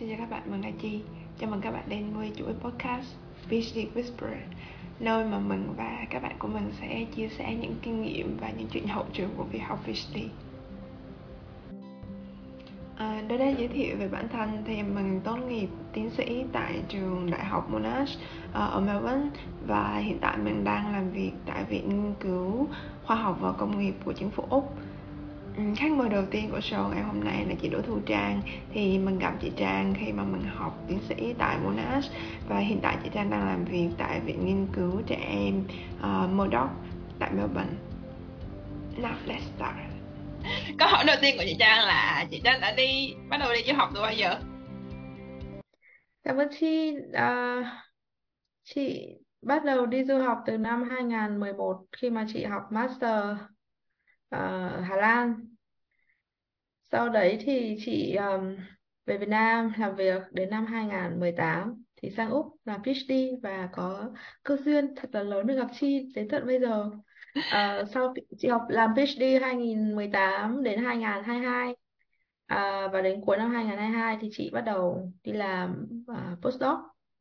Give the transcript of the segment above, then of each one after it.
Xin chào các bạn, mình là Chi. Chào mừng các bạn đến với chuỗi podcast PhD Whisperer Nơi mà mình và các bạn của mình sẽ chia sẻ những kinh nghiệm và những chuyện hậu trường của việc học PhD à, Đối đây giới thiệu về bản thân thì mình tốt nghiệp tiến sĩ tại trường Đại học Monash à, ở Melbourne Và hiện tại mình đang làm việc tại Viện Nghiên cứu Khoa học và Công nghiệp của chính phủ Úc khách mời đầu tiên của show ngày hôm nay là chị Đỗ Thu Trang thì mình gặp chị Trang khi mà mình học tiến sĩ tại Monash và hiện tại chị Trang đang làm việc tại viện nghiên cứu trẻ em uh, Murdoch tại Melbourne. Now let's start. Câu hỏi đầu tiên của chị Trang là chị Trang đã đi bắt đầu đi du học từ bao giờ? Cảm ơn chị. Uh, chị bắt đầu đi du học từ năm 2011 khi mà chị học master uh, Hà Lan sau đấy thì chị um, về Việt Nam làm việc đến năm 2018 thì sang Úc làm PhD và có cơ duyên thật là lớn được gặp Chi đến tận bây giờ uh, sau chị học làm PhD 2018 đến 2022 À, ờ, và đến cuối năm 2022 thì chị bắt đầu đi làm uh, postdoc.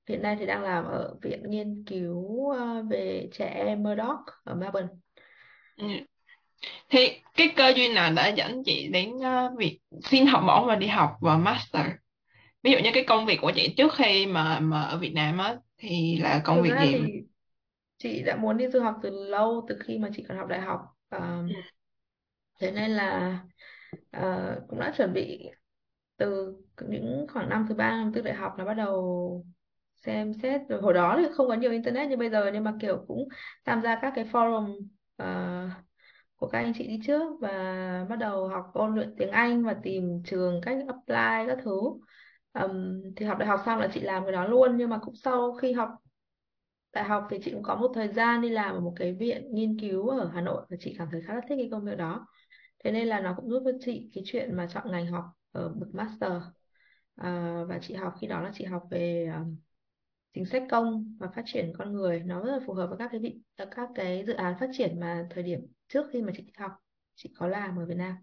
Hiện nay thì đang làm ở Viện Nghiên cứu uh, về trẻ em Murdoch ở Melbourne. Ừ. Ừ thì cái cơ duyên nào đã dẫn chị đến uh, việc xin học bổng và đi học và master? Ví dụ như cái công việc của chị trước khi mà mà ở Việt Nam á thì là công Thực việc ra gì? thì chị đã muốn đi du học từ lâu từ khi mà chị còn học đại học. Uh, thế nên là uh, cũng đã chuẩn bị từ những khoảng năm thứ ba năm tư đại học là bắt đầu xem xét. Rồi hồi đó thì không có nhiều internet như bây giờ nhưng mà kiểu cũng tham gia các cái forum uh, của các anh chị đi trước và bắt đầu học ôn luyện tiếng Anh và tìm trường cách apply các thứ. Um, thì học đại học xong là chị làm cái đó luôn nhưng mà cũng sau khi học đại học thì chị cũng có một thời gian đi làm ở một cái viện nghiên cứu ở Hà Nội và chị cảm thấy khá là thích cái công việc đó. Thế nên là nó cũng giúp cho chị cái chuyện mà chọn ngành học ở bậc master. À, và chị học khi đó là chị học về um, chính sách công và phát triển con người. Nó rất là phù hợp với các cái vị các cái dự án phát triển mà thời điểm trước khi mà chị học chị có làm ở Việt Nam?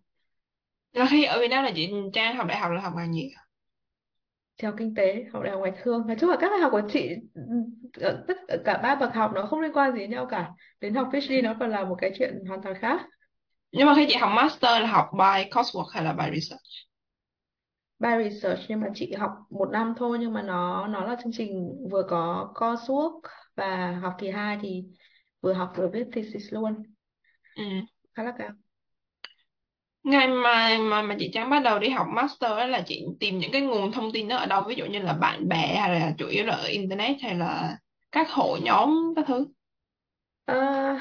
Rồi khi ở Việt Nam là chị Trang học đại học là học ngành gì theo kinh tế học đại học ngoại thương. Nói chung là các đại học của chị ở tất cả ba bậc học nó không liên quan gì nhau cả. Đến học PhD nó còn là một cái chuyện hoàn toàn khác. Nhưng mà khi chị học master là học by coursework hay là by research? By research nhưng mà chị học một năm thôi nhưng mà nó nó là chương trình vừa có coursework và học kỳ 2 thì vừa học vừa viết thesis luôn ừ. khá là cao ngày mà mà mà chị Trang bắt đầu đi học master đó là chị tìm những cái nguồn thông tin đó ở đâu ví dụ như là bạn bè hay là chủ yếu là ở internet hay là các hội nhóm các thứ à,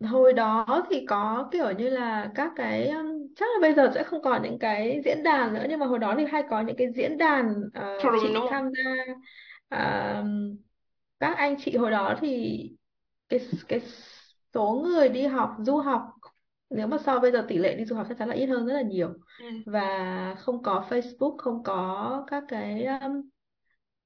hồi đó thì có kiểu như là các cái um, chắc là bây giờ sẽ không còn những cái diễn đàn nữa nhưng mà hồi đó thì hay có những cái diễn đàn uh, Forum chị đúng không? tham gia uh, các anh chị hồi đó thì cái cái số người đi học du học nếu mà so bây giờ tỷ lệ đi du học chắc chắn là ít hơn rất là nhiều ừ. và không có Facebook không có các cái um,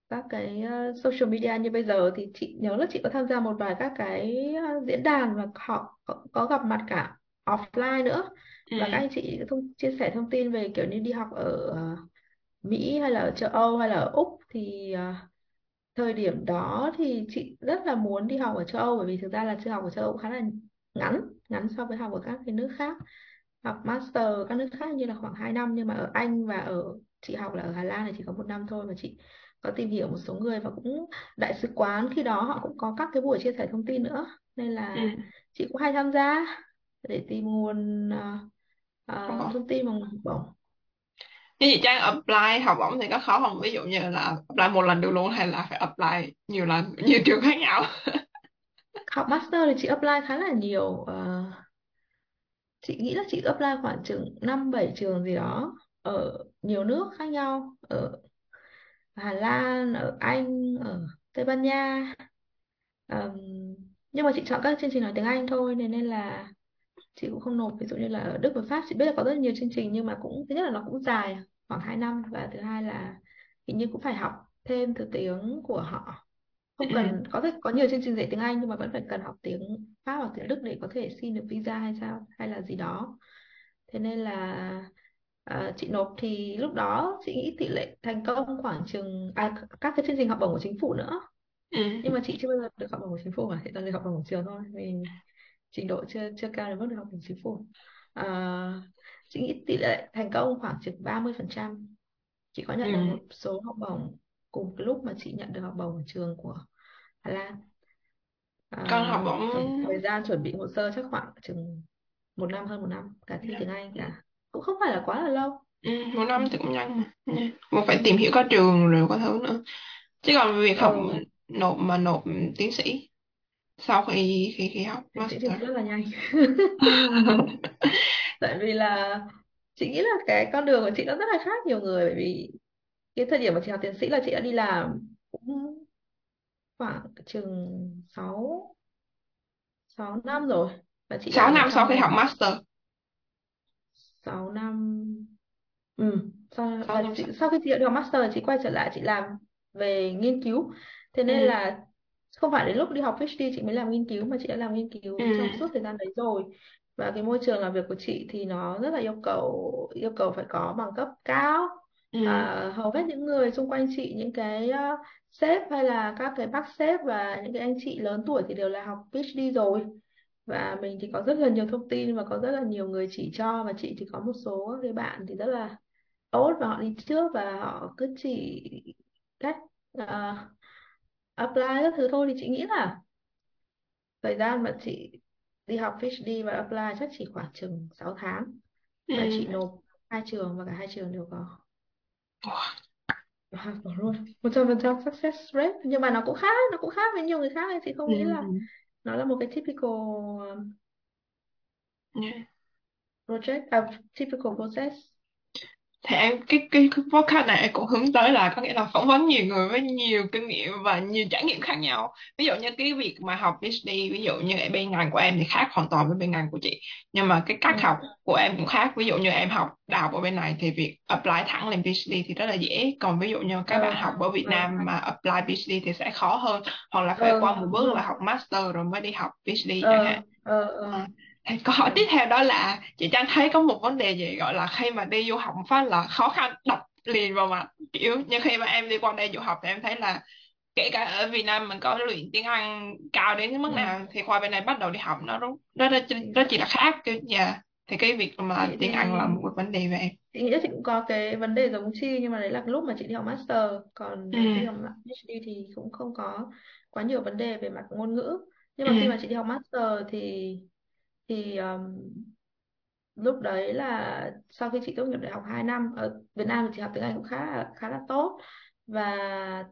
các cái uh, social media như bây giờ thì chị nhớ là chị có tham gia một vài các cái uh, diễn đàn và họ có, có gặp mặt cả offline nữa ừ. và các anh chị thông chia sẻ thông tin về kiểu như đi học ở uh, Mỹ hay là ở châu Âu hay là ở Úc thì uh, thời điểm đó thì chị rất là muốn đi học ở châu Âu bởi vì thực ra là chưa học ở châu Âu khá là ngắn ngắn so với học ở các cái nước khác. Học master các nước khác như là khoảng 2 năm nhưng mà ở Anh và ở chị học là ở Hà Lan thì chỉ có một năm thôi và chị có tìm hiểu một số người và cũng đại sứ quán. Khi đó họ cũng có các cái buổi chia sẻ thông tin nữa nên là ừ. chị cũng hay tham gia để tìm nguồn uh, uh, thông tin học bổng thế chị Trang apply học bổng thì có khó không? Ví dụ như là apply một lần được luôn hay là phải apply nhiều lần nhiều trường khác nhau? Học master thì chị apply khá là nhiều uh, chị nghĩ là chị apply khoảng chừng năm bảy trường gì đó ở nhiều nước khác nhau ở Hà Lan ở Anh ở Tây Ban Nha. Um, nhưng mà chị chọn các chương trình nói tiếng Anh thôi nên nên là chị cũng không nộp. Ví dụ như là ở Đức và Pháp chị biết là có rất nhiều chương trình nhưng mà cũng thứ nhất là nó cũng dài khoảng 2 năm. Và thứ hai là hình như cũng phải học thêm thứ tiếng của họ. Không cần có thể có nhiều chương trình dạy tiếng Anh nhưng mà vẫn phải cần học tiếng Pháp hoặc tiếng Đức để có thể xin được visa hay sao hay là gì đó. Thế nên là À, chị nộp thì lúc đó chị nghĩ tỷ lệ thành công khoảng chừng à, các cái chương trình học bổng của chính phủ nữa. Nhưng ừ mà chị chưa bao giờ được học bổng của chính phủ mà chị toàn được học bổng của trường thôi. Vì trình độ chưa chưa cao đến mức được học bổng chính phủ. À, chị nghĩ tỷ lệ thành công khoảng chừng ba mươi phần trăm. Chị có nhận được ừ. một số học bổng cùng cái lúc mà chị nhận được học bổng ở trường của Hà Lan. Con học à, bổng thời gian chuẩn bị hồ sơ chắc khoảng chừng một năm hơn một năm. Cả thi tiếng Anh cả. Cũng không phải là quá là lâu. Ừ, một ừ. năm thì cũng nhanh. Mà nha. Mà phải Ừ. tìm hiểu các trường rồi có thứ nữa. Chứ còn việc học Ờ, nộp mà nộp tiến sĩ sau khi khi khi học thì master. rất là nhanh. Tại vì là chị nghĩ là cái con đường của chị nó rất là khác nhiều người bởi vì cái thời điểm mà chị học tiến sĩ là chị đã đi làm cũng khoảng chừng 6 6 năm rồi và chị 6 làm ở năm sau khi học ngành master. 6 năm ừ. sau, 6 và năm sau chị, sau. khi chị đã được học master chị quay trở lại chị làm về nghiên cứu. Thế nên ừ. là không phải đến lúc đi học PhD chị mới làm nghiên cứu mà chị đã làm nghiên cứu trong suốt thời gian đấy rồi. Và cái môi trường làm việc của chị thì nó rất là yêu cầu yêu cầu phải có bằng cấp cao. Ừ. À, hầu hết những người xung quanh chị những cái uh, sếp hay là các cái bác sếp và những cái anh chị lớn tuổi thì đều là học PhD rồi. Và mình thì có rất là nhiều thông tin và có rất là nhiều người chỉ cho và chị thì có một số cái bạn thì rất là tốt và họ đi trước và họ cứ chỉ cách uh, apply các thứ thôi thì chị nghĩ là thời gian mà chị đi học PhD và apply chắc chỉ khoảng chừng 6 tháng và ừ chị nộp hai trường và cả hai trường đều có. Wow. Có luôn. 100% success rate. Nhưng mà nó cũng khác nó cũng khác với nhiều người khác nên chị không nghĩ là ừ nó là một cái typical um, yeah. project à, typical process thì em cái cái, podcast này em cũng hướng tới là có nghĩa là phỏng vấn nhiều người với nhiều kinh nghiệm và nhiều trải nghiệm khác nhau. Ví dụ như cái việc mà học PhD ví dụ như ở bên ngành của em thì khác hoàn toàn với bên ngành của chị. Nhưng mà cái cách ừ. học của em cũng khác. Ví dụ như em học đại học ở bên này thì việc apply thẳng lên PhD thì rất là dễ. Còn ví dụ như các bạn ờ, học ở Việt ờ, Nam mà apply PhD thì sẽ khó hơn. Hoặc là phải qua một bước là học master rồi mới đi học PhD chẳng hạn thì câu hỏi tiếp theo đó là chị Trang thấy có một vấn đề gì gọi là khi mà đi du học phát là khó khăn đập liền vào mặt kiểu như khi mà em đi qua đây du học thì em thấy là kể cả ở Việt Nam mình có luyện tiếng Anh cao đến cái mức ừ. nào thì qua bên này bắt đầu đi học nó đúng nó nó, chị, nó chỉ là khác kiểu dạ thì cái việc mà chị tiếng thì Anh là một cái vấn đề về em chị nghĩ chị cũng có cái vấn đề giống Chi nhưng mà đấy là lúc mà chị đi học master còn ừ. khi học PhD thì cũng không có quá nhiều vấn đề về mặt ngôn ngữ. Nhưng ừ. mà khi mà chị đi học master thì thì um, lúc đấy là sau khi chị tốt nghiệp đại học 2 năm ở Việt Nam thì chị học tiếng Anh cũng khá là, khá là tốt. Và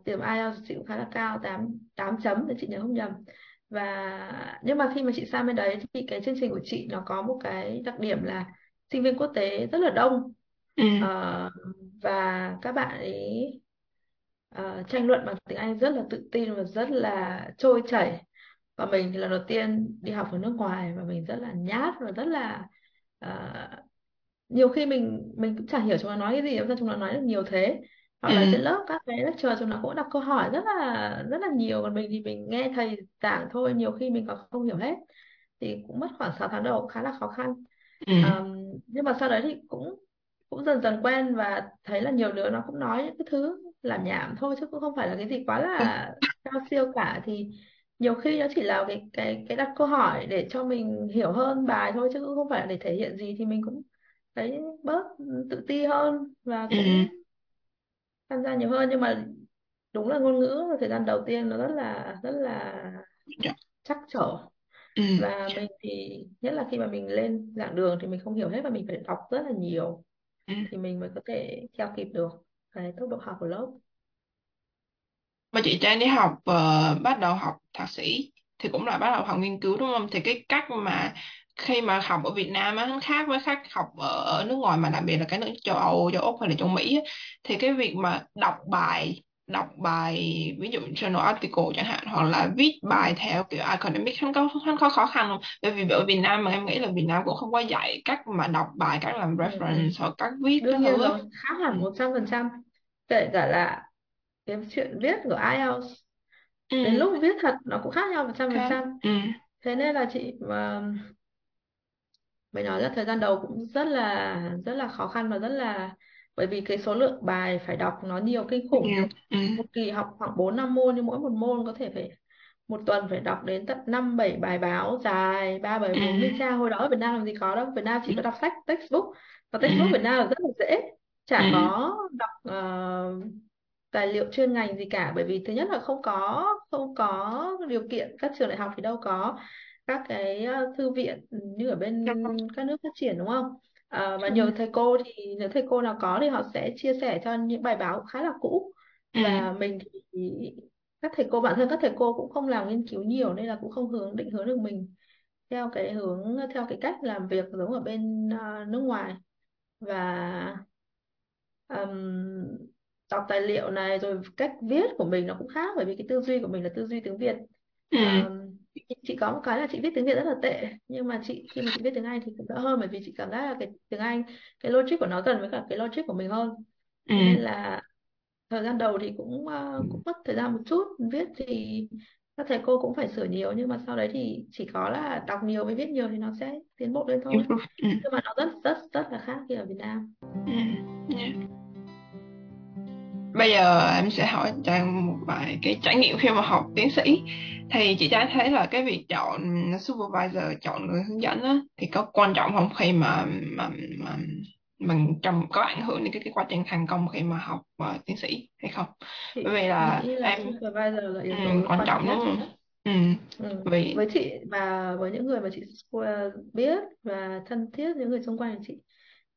điểm IELTS chị cũng khá là cao 8 8 chấm thì chị nhớ không nhầm. Và nhưng mà khi mà chị sang bên đấy thì cái chương trình của chị nó có một cái đặc điểm là sinh viên quốc tế rất là đông. Ừ. Ờ, và các bạn ấy ờ, tranh luận bằng tiếng Anh rất là tự tin và rất là trôi chảy và mình thì lần đầu tiên đi học ở nước ngoài và mình rất là nhát và rất là ờ, nhiều khi mình mình cũng chả hiểu chúng nó nói cái gì sao chúng nó nói được nhiều thế. Hoặc là trên ừ lớp các cái lecture chúng nó cũng đặt câu hỏi rất là rất là nhiều còn mình thì mình nghe thầy giảng thôi nhiều khi mình còn không hiểu hết thì cũng mất khoảng 6 tháng đầu cũng khá là khó khăn. Ờm, nhưng mà sau đấy thì cũng cũng dần dần quen và thấy là nhiều đứa nó cũng nói những cái thứ làm nhảm thôi chứ cũng không phải là cái gì quá là cao siêu cả. Thì nhiều khi nó chỉ là cái cái cái đặt câu hỏi để cho mình hiểu hơn bài thôi chứ cũng không phải để thể hiện gì thì mình cũng thấy bớt tự ti hơn và ừ. cũng tham gia nhiều hơn. Nhưng mà đúng là ngôn ngữ thời gian đầu tiên nó rất là rất là dạ, trắc trở. Ừ. Và mình thì nhất là khi mà mình lên giảng đường thì mình không hiểu hết và mình phải đọc rất là nhiều ừ. thì mình mới có thể theo kịp được cái tốc độ học của lớp Mà chị Trang đi học ờ, bắt đầu học thạc sĩ thì cũng là bắt đầu học nghiên cứu đúng không? Thì cái cách mà khi mà học ở Việt Nam á nó khác với cách học ở, ở nước ngoài mà đặc biệt là cái nước châu Âu, châu Úc hay là châu Mỹ á, thì cái việc mà đọc bài đọc bài ví dụ journal article chẳng hạn hoặc là viết bài theo kiểu academic hắn có hắn có khó khăn không? Bởi vì ở Việt Nam mà em nghĩ là Việt Nam cũng không có dạy cách mà đọc bài, cách làm ừ, reference hoặc cách viết cái đương nhiên thứ á. rồi khác hẳn một trăm phần trăm kể cả là cái chuyện viết của IELTS đến Ừ. lúc viết thật nó cũng khác nhau một trăm phần Khác. trăm Ừ. thế nên là chị mà Mới nói là thời gian đầu cũng rất là rất là khó khăn và rất là bởi vì cái số lượng bài phải đọc nó nhiều kinh khủng. nhiều ừ. Một kỳ học khoảng 4 5 môn nhưng mỗi một môn có thể phải một tuần phải đọc đến tận 5 7 bài báo dài, 3 bài Ừ. 4 trang hồi đó ở Việt Nam làm gì có đâu. Việt Nam chỉ có đọc sách textbook. Và Ừ. textbook Việt Nam là rất là dễ. Ừ. Chả có đọc ờ, tài liệu chuyên ngành gì cả bởi vì thứ nhất là không có không có điều kiện các trường đại học thì đâu có các cái ờ, thư viện như ở bên các nước phát triển đúng không? Ờ, và Ừ. nhiều thầy cô thì nếu thầy cô nào có thì họ sẽ chia sẻ cho những bài báo khá là cũ Ừ. và mình thì các thầy cô bản thân các thầy cô cũng không làm nghiên cứu nhiều nên là cũng không hướng định hướng được mình theo cái hướng theo cái cách làm việc giống ở bên ờ, nước ngoài và ừm, đọc tài liệu này rồi cách viết của mình nó cũng khác bởi vì cái tư duy của mình là tư duy tiếng Việt. Ờm, chị có một cái là chị viết tiếng Việt rất là tệ nhưng mà chị khi mà chị viết tiếng Anh thì cũng đỡ hơn bởi vì chị cảm giác là cái tiếng Anh cái logic của nó gần với cả cái logic của mình hơn thế nên là thời gian đầu thì cũng ờ, cũng mất thời gian một chút viết thì các thầy cô cũng phải sửa nhiều nhưng mà sau đấy thì chỉ có là đọc nhiều với viết nhiều thì nó sẽ tiến bộ lên thôi. Ừ. nhưng mà nó rất rất rất là khác khi ở Việt Nam Ừ. Yeah. Bây giờ em sẽ hỏi Trang một vài cái trải nghiệm khi mà học tiến sĩ thì chị Trang thấy là cái việc chọn supervisor chọn người hướng dẫn á, thì có quan trọng không khi mà mà, mà mình trong có ảnh hưởng đến cái, cái quá trình thành công khi mà học uh, tiến sĩ hay không bởi chị vì là là em supervisor là ừ, yếu tố quan quan trọng đúng không ừ. ừ. vì với chị và với những người mà chị biết và thân thiết những người xung quanh chị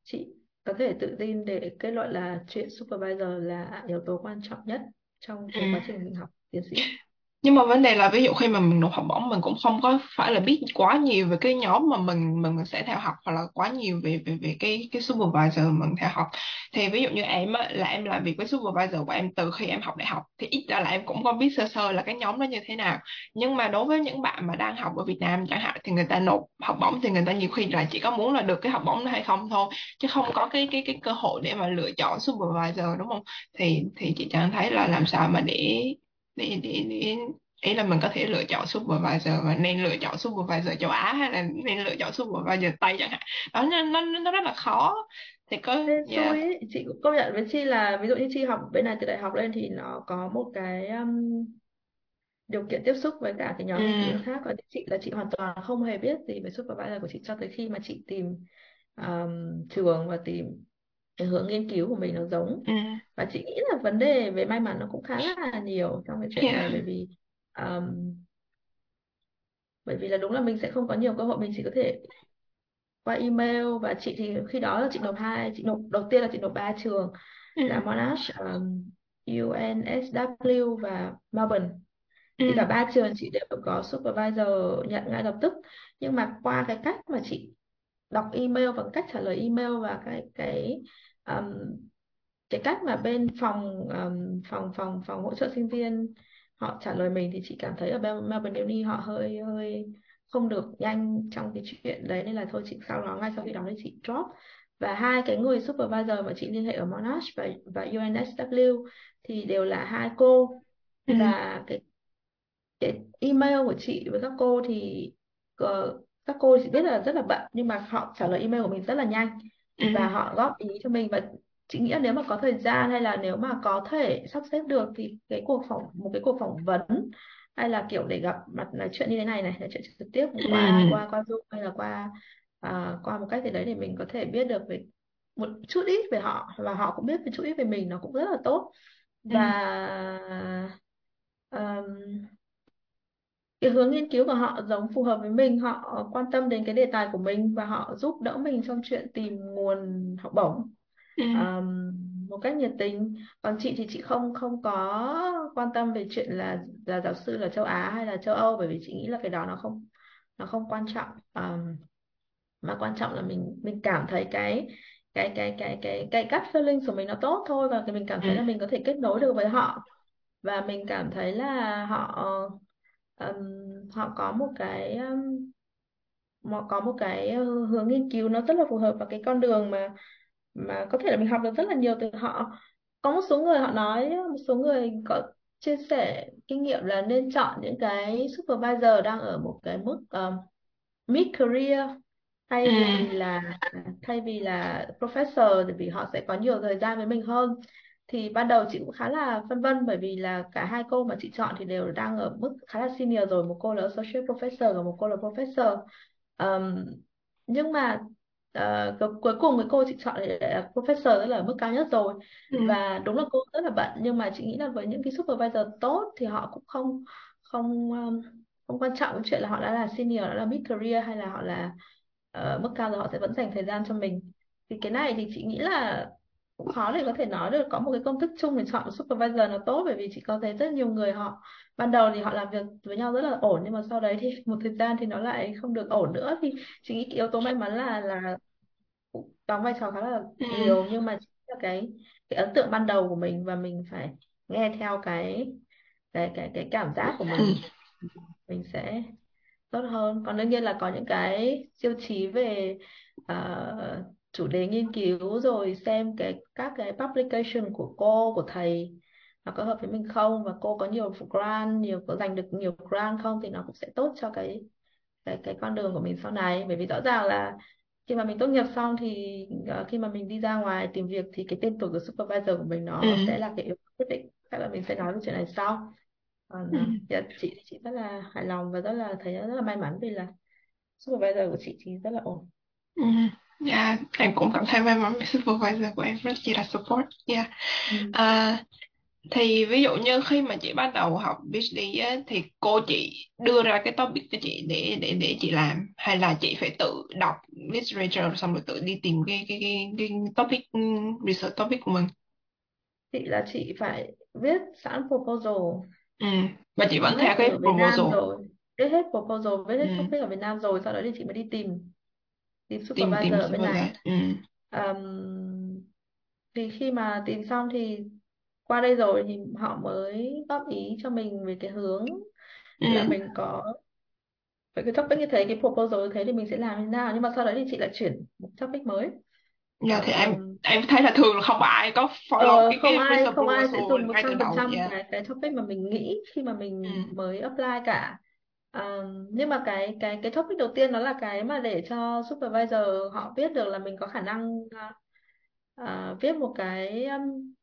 chị có thể tự tin để kết luận là chuyện supervisor là yếu tố quan trọng nhất trong cái quá trình mình học tiến sĩ nhưng mà vấn đề là ví dụ khi mà mình nộp học bổng mình cũng không có phải là biết quá nhiều về cái nhóm mà mình mình sẽ theo học hoặc là quá nhiều về về về cái cái supervisor mình theo học. Thì ví dụ như em á, là em làm việc với supervisor của em từ khi em học đại học thì ít ra là em cũng có biết sơ sơ là cái nhóm đó như thế nào. Nhưng mà đối với những bạn mà đang học ở Việt Nam chẳng hạn thì người ta nộp học bổng thì người ta nhiều khi là chỉ có muốn là được cái học bổng đó hay không thôi chứ không có cái cái cái cơ hội để mà lựa chọn supervisor đúng không? Thì thì chị chẳng thấy là làm sao mà để để để để ý là mình có thể lựa chọn supervisor và nên lựa chọn supervisor châu Á hay là nên lựa chọn supervisor Tây chẳng hạn. Đó nó nó nó rất là khó. Thì có Nên yeah xui ấy, chị cũng công nhận với Chi là ví dụ như Chi học bên này từ đại học lên thì nó có một cái um, điều kiện tiếp xúc với cả cái ừ nhóm nghiên cứu khác còn chị là chị hoàn toàn không hề biết gì về supervisor của chị cho tới khi mà chị tìm um, trường và tìm hướng nghiên cứu của mình nó giống. Ừ và chị nghĩ là vấn đề về may mắn nó cũng khá là nhiều trong cái chuyện yeah này bởi vì um, bởi vì là đúng là mình sẽ không có nhiều cơ hội mình chỉ có thể qua email. Và chị thì khi đó là chị nộp hai chị nộp đầu tiên là chị nộp ba trường ừ. là Monash um, UNSW và Melbourne. Ừ. Thì cả ba trường chị đều có supervisor nhận ngay lập tức. Nhưng mà qua cái cách mà chị đọc email và cách trả lời email và cái cái um, cái cách mà bên phòng um, phòng phòng phòng hỗ trợ sinh viên họ trả lời mình thì chị cảm thấy ở bên Melbourne Uni họ hơi hơi không được nhanh trong cái chuyện đấy nên là thôi chị sau đó ngay sau khi đó thì chị drop. Và hai cái người supervisor mà chị liên hệ ở Monash và và UNSW thì đều là hai cô. Ừ. Và cái cái email của chị với các cô thì ờ, các cô chỉ biết là rất là bận nhưng mà họ trả lời email của mình rất là nhanh ừ. và họ góp ý cho mình và chị nghĩ là nếu mà có thời gian hay là nếu mà có thể sắp xếp được thì cái cuộc phỏng một cái cuộc phỏng vấn hay là kiểu để gặp mặt nói chuyện như thế này này nói chuyện trực tiếp qua ừ. qua qua Zoom hay là qua à, qua một cách gì đấy để mình có thể biết được về một chút ít về họ và họ cũng biết một chút ít về mình nó cũng rất là tốt. Ừ. Và cái hướng nghiên cứu của họ giống phù hợp với mình họ quan tâm đến cái đề tài của mình và họ giúp đỡ mình trong chuyện tìm nguồn học bổng ừ. um, một cách nhiệt tình. Còn chị thì chị không không có quan tâm về chuyện là là giáo sư là châu Á hay là châu Âu bởi vì chị nghĩ là cái đó nó không nó không quan trọng um, mà quan trọng là mình mình cảm thấy cái cái cái cái cái cái gut feeling của mình nó tốt thôi và cái mình cảm ừ. thấy là mình có thể kết nối được với họ. Và mình cảm thấy là họ ừm, họ có một cái um, họ có một cái ờ, hướng nghiên cứu nó rất là phù hợp và cái con đường mà mà có thể là mình học được rất là nhiều từ họ. Có một số người họ nói một số người có chia sẻ kinh nghiệm là nên chọn những cái supervisor đang ở một cái mức um, mid career thay vì là thay vì là professor thì vì họ sẽ có nhiều thời gian với mình hơn thì ban đầu chị cũng khá là phân vân bởi vì là cả hai cô mà chị chọn thì đều đang ở mức khá là senior rồi. Một cô là associate professor và một cô là professor. Ờm, nhưng mà cu- cuối cùng cái cô chị chọn thì là professor tức là ở mức cao nhất rồi. Ừ. Và đúng là cô rất là bận nhưng mà chị nghĩ là với những cái supervisor tốt thì họ cũng không không um, không quan trọng cái chuyện là họ đã là senior đã là mid career hay là họ là ờ, mức cao rồi họ sẽ vẫn dành thời gian cho mình. Thì cái này thì chị nghĩ là cũng khó để có thể nói được có một cái công thức chung để chọn supervisor nó tốt bởi vì chị có thấy rất nhiều người họ ban đầu thì họ làm việc với nhau rất là ổn nhưng mà sau đấy thì một thời gian thì nó lại không được ổn nữa. Thì chị nghĩ cái yếu tố may mắn là là đóng vai trò khá là ừ. nhiều nhưng mà chỉ là cái cái ấn tượng ban đầu của mình và mình phải nghe theo cái cái cái cái cảm giác của ừ. Mình mình sẽ tốt hơn. Còn đương nhiên là có những cái tiêu chí về ờ, chủ đề nghiên cứu rồi xem cái các cái publication của cô của thầy nó có hợp với mình không và cô có nhiều grant nhiều có giành được nhiều grant không thì nó cũng sẽ tốt cho cái cái cái con đường của mình sau này. Bởi vì rõ ràng là khi mà mình tốt nghiệp xong thì ờ, khi mà mình đi ra ngoài tìm việc thì cái tên tuổi của supervisor của mình ừ. nó sẽ là cái yếu tố quyết định. Chắc là mình sẽ nói về chuyện này sau. Còn ừ. ờ, dạ, chị thì chị rất là hài lòng và rất là thấy rất là may mắn vì là supervisor của chị thì rất là ổn. Ừ dạ em cũng cảm thấy may mắn với supervisor của em rất chỉ là support dạ Ừ. à, thì ví dụ như khi mà chị bắt đầu học PhD á, thì cô chị đưa ra cái topic cho chị để để để chị làm hay là chị phải tự đọc literature xong rồi tự đi tìm cái cái cái, cái topic ừ, research topic của mình chị là chị phải viết sẵn proposal ừ. và chị vẫn theo cái ở Việt proposal Nam rồi viết hết proposal viết hết ừ. topic ở Việt Nam rồi sau đó thì chị mới đi tìm tìm tìm supervisor tìm ở bên supervisor này ừ. Ờm, thì khi mà tìm xong thì qua đây rồi thì họ mới góp ý cho mình về cái hướng là Ừ. mình có với cái topic như thế cái proposal như thế thì mình sẽ làm như thế nào nhưng mà sau đấy thì chị lại chuyển một topic mới Dạ thì em Ờm, em thấy là thường là không ai có follow Ờ, cái không cái ai research không ai sẽ proposal dùng một ngay từ trăm phần đầu trăm dạ cái cái topic mà mình nghĩ khi mà ừ. mình mới apply cả Ờ, nhưng mà cái cái cái topic đầu tiên đó là cái mà để cho supervisor họ biết được là mình có khả năng à, à, viết một cái um,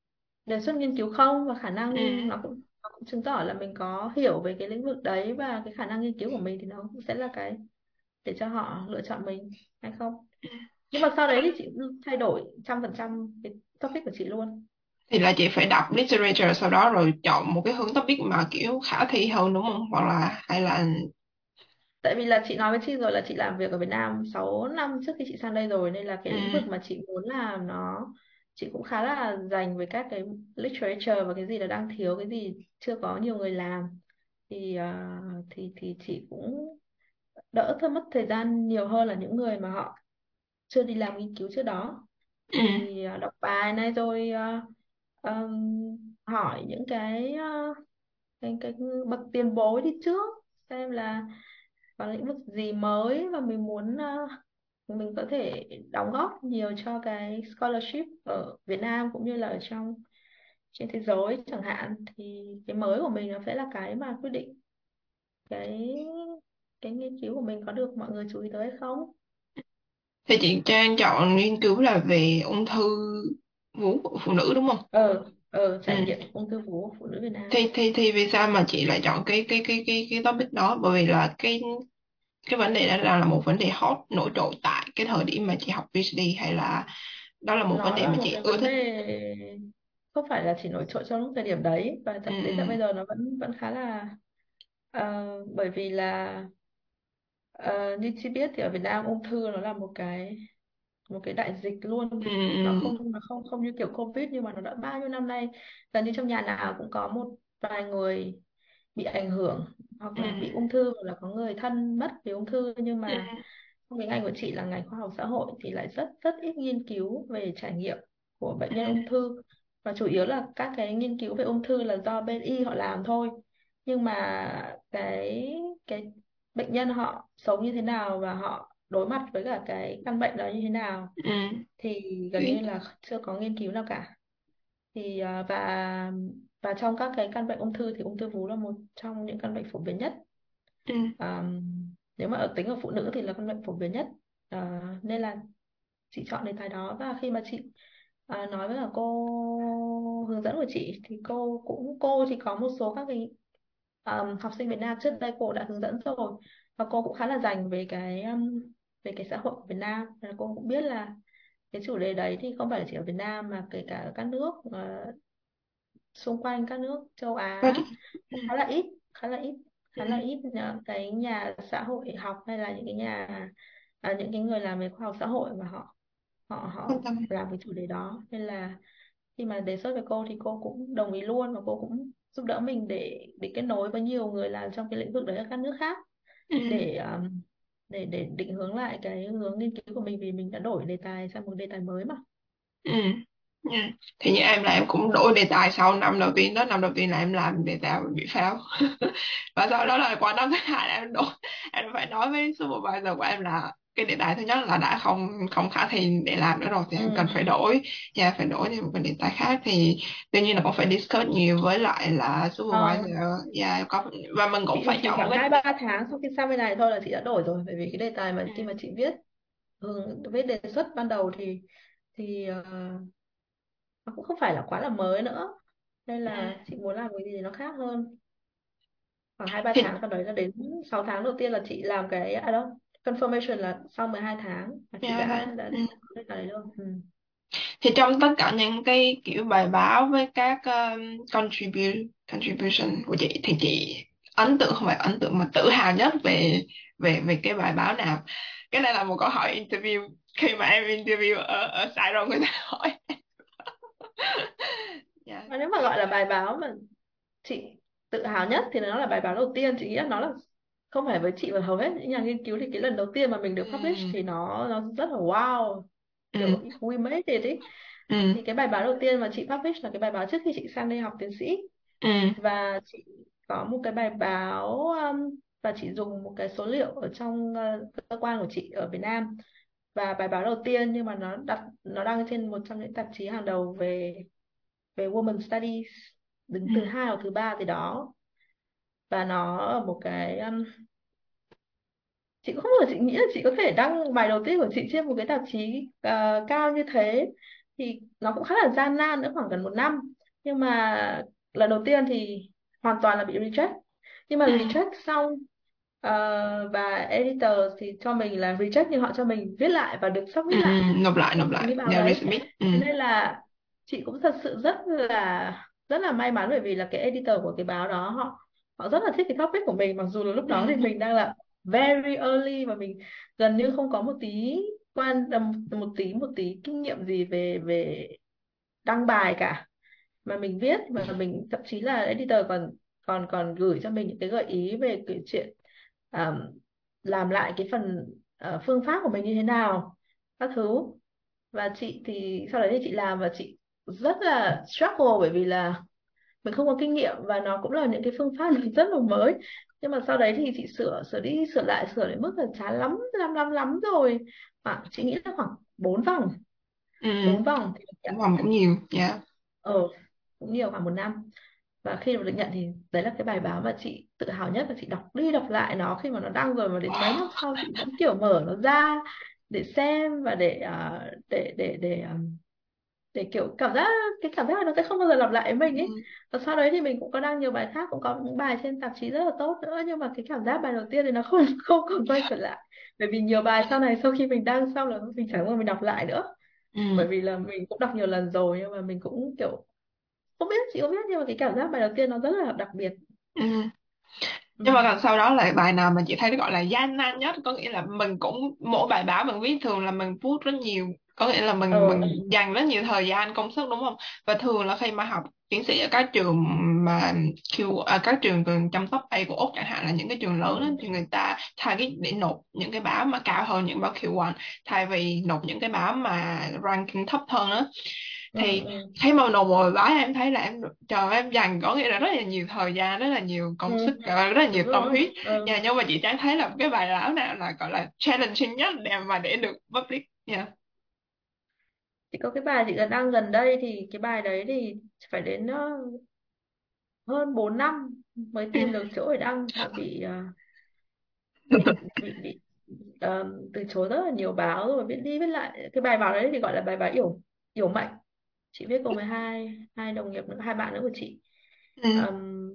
đề xuất nghiên cứu không? Và khả năng nó cũng nó cũng chứng tỏ là mình có hiểu về cái lĩnh vực đấy và cái khả năng nghiên cứu của mình thì nó cũng sẽ là cái để cho họ lựa chọn mình hay không? Nhưng mà sau đấy thì chị thay đổi trăm phần trăm cái topic của chị luôn thì là chị phải đọc literature sau đó rồi chọn một cái hướng topic mà kiểu khả thi hơn đúng không hoặc là hay là Tại vì là chị nói với chị rồi là chị làm việc ở Việt Nam 6 năm trước khi chị sang đây rồi nên là cái ừ. lĩnh vực mà chị muốn làm nó chị cũng khá là dành với các cái literature và cái gì là đang thiếu cái gì chưa có nhiều người làm thì à, thì thì chị cũng đỡ thơ mất thời gian nhiều hơn là những người mà họ chưa đi làm nghiên cứu trước đó Ừ. thì à, đọc bài này rồi à, ừm, hỏi những cái, à, cái cái bậc tiền bối đi trước xem là có lĩnh vực gì mới và mình muốn ờ, mình có thể đóng góp nhiều cho cái scholarship ở Việt Nam cũng như là ở trong trên thế giới chẳng hạn. Thì cái mới của mình nó sẽ là cái mà quyết định cái cái nghiên cứu của mình có được mọi người chú ý tới hay không. Thì chị Trang chọn nghiên cứu là về ung thư vú của phụ nữ đúng không? Ờ ờ ừ. trải nghiệm ung thư vú của phụ nữ Việt Nam. Thì thì thì vì sao mà chị lại chọn cái cái cái cái cái topic đó? Bởi vì là cái cái vấn đề đó là, là một vấn đề hot nổi trội tại cái thời điểm mà chị học PhD hay là đó là một vấn nó đề là mà một chị cái ưa vấn thích. đề không phải là chỉ nổi trội trong lúc thời điểm đấy và ừ. thậm đến tận bây giờ nó vẫn vẫn khá là ờ, bởi vì là Ờ, như chị biết thì ở Việt Nam ung thư nó là một cái một cái đại dịch ừ luôn nó ừ. không nó không không như kiểu Covid nhưng mà nó đã bao nhiêu năm nay gần như trong nhà nào cũng có một vài người bị ảnh hưởng hoặc ừ. là bị ung thư hoặc là có người thân mất vì ung thư. Nhưng ừ mà trong cái ngành của chị là ngành khoa học xã hội thì lại rất rất ít nghiên cứu về trải nghiệm của bệnh nhân ung thư. Và chủ yếu là các cái nghiên cứu về ung thư là do bên y họ làm thôi. Nhưng mà cái cái bệnh nhân họ sống như thế nào và họ đối mặt với cả cái căn bệnh đó như thế nào. Ừ. Thì gần như là chưa có nghiên cứu nào cả. Thì à, và và trong các cái căn bệnh ung thư thì ung thư vú là một trong những căn bệnh phổ biến nhất. Ừ. À, nếu mà ở tính ở phụ nữ thì là căn bệnh phổ biến nhất. Ờ, nên là chị chọn đề tài đó. Và khi mà chị à, nói với cả cô hướng dẫn của chị thì cô cũng cô thì có một số các cái um, học sinh Việt Nam trước đây cô đã hướng dẫn rồi. Và cô cũng khá là dành về cái um, về cái xã hội của Việt Nam là cô cũng biết là cái chủ đề đấy thì không phải là chỉ ở Việt Nam mà kể cả ở các nước ờ, xung quanh các nước châu Á. Ừ. khá là ít khá là ít Ừ. khá là ít ờ, cái nhà xã hội học hay là những cái nhà à, những cái người làm về khoa học xã hội mà họ họ họ làm cái chủ đề đó nên là khi mà đề xuất với cô thì cô cũng đồng ý luôn và cô cũng giúp đỡ mình để để kết nối với nhiều người làm trong cái lĩnh vực đấy ở các nước khác Ừ. để um, để để định hướng lại cái hướng nghiên cứu của mình vì mình đã đổi đề tài sang một đề tài mới mà Ừ. Ừ. Thì như em là em cũng đổi đề tài sau năm đầu tiên đó, năm đầu tiên là em làm đề tài bị fail và sau đó là qua năm thứ hai là em đổi, em phải nói với supervisor của em là cái đề tài thứ nhất là đã không không khả thi để làm nữa rồi thì ừ, em cần phải ừ. đổi và phải đổi sang một cái đề tài khác. Thì đương nhiên là cũng phải discuss nhiều với lại là Ờ, supervisor và có và mình cũng chị phải chọn khoảng cái hai ba tháng sau khi sang bên này thôi là chị đã đổi rồi. Bởi vì cái đề tài mà ừ, khi mà chị viết hướng viết đề xuất ban đầu thì thì ờ, nó cũng không phải là quá là mới nữa. Nên ừ. là chị muốn làm cái gì nó khác hơn. Khoảng hai ba thì tháng sau đấy là đến 6 tháng đầu tiên là chị làm cái à đâu confirmation là sau 12 tháng là chị dạ, đã dạ. đã Ừ. có cái đấy luôn ừ. thì trong tất cả những cái kiểu bài báo với các um, contribute contribution của chị thì chị ấn tượng không phải ấn tượng mà tự hào nhất về về về cái bài báo nào cái này là một câu hỏi interview khi mà em interview ở ở site rồi người ta hỏi dạ Và nếu mà gọi là bài báo mà chị tự hào nhất thì nó là bài báo đầu tiên chị nghĩ là nó là không phải với chị và hầu hết những nhà nghiên cứu thì cái lần đầu tiên mà mình được publish ừ. thì nó nó rất là wow ừ. kiểu we made it ấy ừ. Thì cái bài báo đầu tiên mà chị publish là cái bài báo trước khi chị sang đây học tiến sĩ. Ừ. Và chị có một cái bài báo um, và chị dùng một cái số liệu ở trong uh, cơ quan của chị ở Việt Nam. Và bài báo đầu tiên nhưng mà nó đặt nó đăng trên một trong những tạp chí hàng đầu về về Women Studies đứng ừ. thứ hai hoặc thứ ba gì đó và nó ở một cái um, chị cũng không ngờ chị nghĩ là chị có thể đăng bài đầu tiên của chị trên một cái tạp chí ờ, cao như thế thì nó cũng khá là gian nan nữa khoảng gần một năm. Nhưng mà lần đầu tiên thì hoàn toàn là bị reject. Nhưng mà ừ reject xong ờ, và editor thì cho mình là reject nhưng họ cho mình viết lại và được ừ submit lại. nộp lại nộp lại. yeah, resubmit ừ. nên là chị cũng thật sự rất là rất là may mắn bởi vì là cái editor của cái báo đó họ họ rất là thích cái topic của mình mặc dù là lúc đó thì mình đang là very early và mình gần như không có một tí quan một tí một tí kinh nghiệm gì về về đăng bài cả. Mà mình viết mà mình thậm chí là editor còn còn còn gửi cho mình những cái gợi ý về cái chuyện um, làm lại cái phần uh, phương pháp của mình như thế nào các thứ. Và chị thì sau đấy thì chị làm và chị rất là struggle bởi vì là mình không có kinh nghiệm và nó cũng là những cái phương pháp rất là mới. Nhưng mà sau đấy thì chị sửa sửa đi sửa lại sửa đến mức là chán lắm lắm lắm lắm rồi. À, chị nghĩ là khoảng 4 vòng. Ừ. Bốn vòng thì được nhận vòng cũng nhiều dạ. Ờ cũng nhiều khoảng một năm. Và khi mà được nhận thì đấy là cái bài báo mà chị tự hào nhất và chị đọc đi đọc lại nó khi mà nó đăng rồi mà đến mấy năm sau chị vẫn kiểu mở nó ra để xem và để à, để để để à, để kiểu cảm giác cái cảm giác là nó sẽ không bao giờ lặp lại với mình ấy. Ừ. Và sau đấy thì mình cũng có đăng nhiều bài khác cũng có những bài trên tạp chí rất là tốt nữa. Nhưng mà cái cảm giác bài đầu tiên thì nó không không còn quay trở lại. Bởi vì nhiều bài sau này sau khi mình đăng xong là mình chẳng bao mình đọc lại nữa. Ừ. Bởi vì là mình cũng đọc nhiều lần rồi nhưng mà mình cũng kiểu không biết chị có biết nhưng mà cái cảm giác bài đầu tiên nó rất là đặc biệt. Ừ. Ừ. nhưng mà còn sau đó là bài nào mà chị thấy gọi là gian nan nhất? Có nghĩa là mình cũng mỗi bài báo mình viết thường là mình put rất nhiều có nghĩa là mình ờ mình dành rất nhiều thời gian công sức đúng không và thường là khi mà học tiến sĩ ở các trường mà Q, à, các trường trong top A của Úc chẳng hạn là những cái trường lớn đó, ừ. thì người ta target để nộp những cái báo mà cao hơn những báo Q1 thay vì nộp những cái báo mà ranking thấp hơn đó Ừ. thì Ừ. khi mà nộp một bài báo em thấy là em trời em dành có nghĩa là rất là nhiều thời gian rất là nhiều công Ừ. sức rất là nhiều tâm huyết ừ. Dạ, nhưng mà chị chẳng thấy là cái bài báo nào là gọi là challenging nhất để mà để được public dạ chị có cái bài chị gần đăng gần đây thì cái bài đấy thì phải đến ờ, hơn 4 năm mới tìm được chỗ để đăng. Và bị ờ, bị bị ờ, từ chối rất là nhiều báo rồi viết đi viết lại. Cái bài báo đấy thì gọi là bài báo yểu yểu mệnh chị viết cùng với hai hai đồng nghiệp nữa hai bạn nữa của chị. Ờm,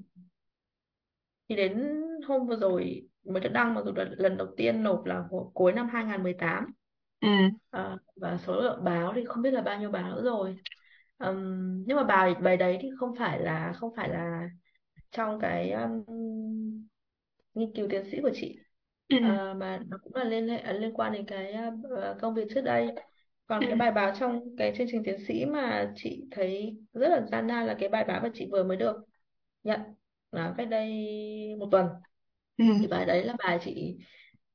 thì đến hôm vừa rồi mới được đăng mặc dù là lần đầu tiên nộp là cuối năm 2018 ừ. Ờ, và số lượng báo thì không biết là bao nhiêu báo rồi. Ờm, nhưng mà bài bài đấy thì không phải là không phải là trong cái um, nghiên cứu tiến sĩ của chị. Ừ. Ờ, mà nó cũng là liên hệ liên quan đến cái ờ, công việc trước đây. Còn ừ. cái bài báo trong cái chương trình tiến sĩ mà chị thấy rất là gian nan là cái bài báo mà chị vừa mới được nhận là cách đây một tuần. Ừ. Thì bài đấy là bài chị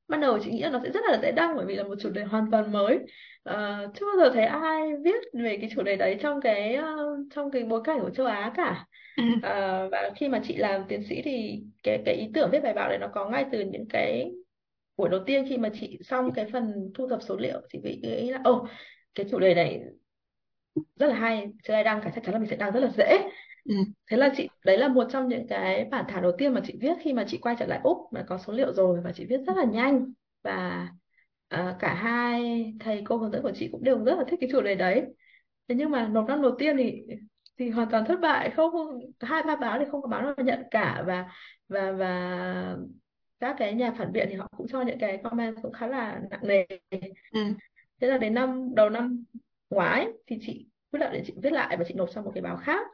ban đầu chị nghĩ là nó sẽ rất là dễ đăng bởi vì là một chủ đề hoàn toàn mới. Ờ, chưa bao giờ thấy ai viết về cái chủ đề đấy trong cái ờ, trong cái bối cảnh của châu Á cả. Ờ, và khi mà chị làm tiến sĩ thì cái cái ý tưởng viết bài báo đấy nó có ngay từ những cái buổi đầu tiên khi mà chị xong cái phần thu thập số liệu. Chị nghĩ là ồ cái chủ đề này rất là hay chưa ai đăng cả chắc chắn là mình sẽ đăng rất là dễ ừ thế là chị đấy là một trong những cái bản thảo đầu tiên mà chị viết khi mà chị quay trở lại Úc mà có số liệu rồi và chị viết rất là nhanh. Và à, cả hai thầy cô hướng dẫn của chị cũng đều rất là thích cái chủ đề đấy. Thế nhưng mà nộp năm đầu tiên thì thì hoàn toàn thất bại không không- hai ba báo thì không có báo nào nhận cả. Và và và các cái nhà phản biện thì họ cũng cho những cái comment cũng khá là nặng nề. Ừ. Thế là đến năm đầu năm ngoái thì chị quyết định để chị viết lại và chị nộp sang một cái báo khác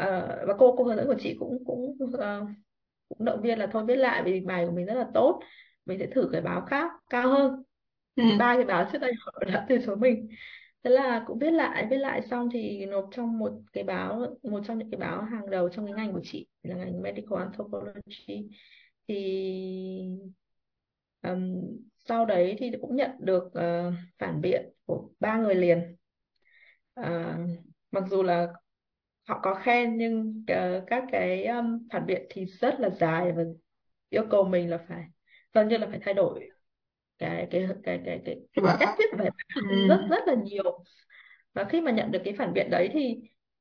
Ờ, và cô cô hướng dẫn của chị cũng cũng ờ, cũng động viên là thôi viết lại vì bài của mình rất là tốt. Mình sẽ thử cái báo khác cao hơn. Ừ. Ba cái báo trước đây họ đã từ chối mình. Thế là cũng viết lại viết lại xong thì nộp trong một cái báo một trong những cái báo hàng đầu trong cái ngành của chị là ngành medical anthropology. Thì ừm, sau đấy thì cũng nhận được ờ, phản biện của ba người liền. Ờ, mặc dù là họ có khen nhưng ờ, các cái um, phản biện thì rất là dài và yêu cầu mình là phải gần như là phải thay đổi cái cái cái cái cái, cái cái cách viết báo rất rất là nhiều. Và khi mà nhận được cái phản biện đấy thì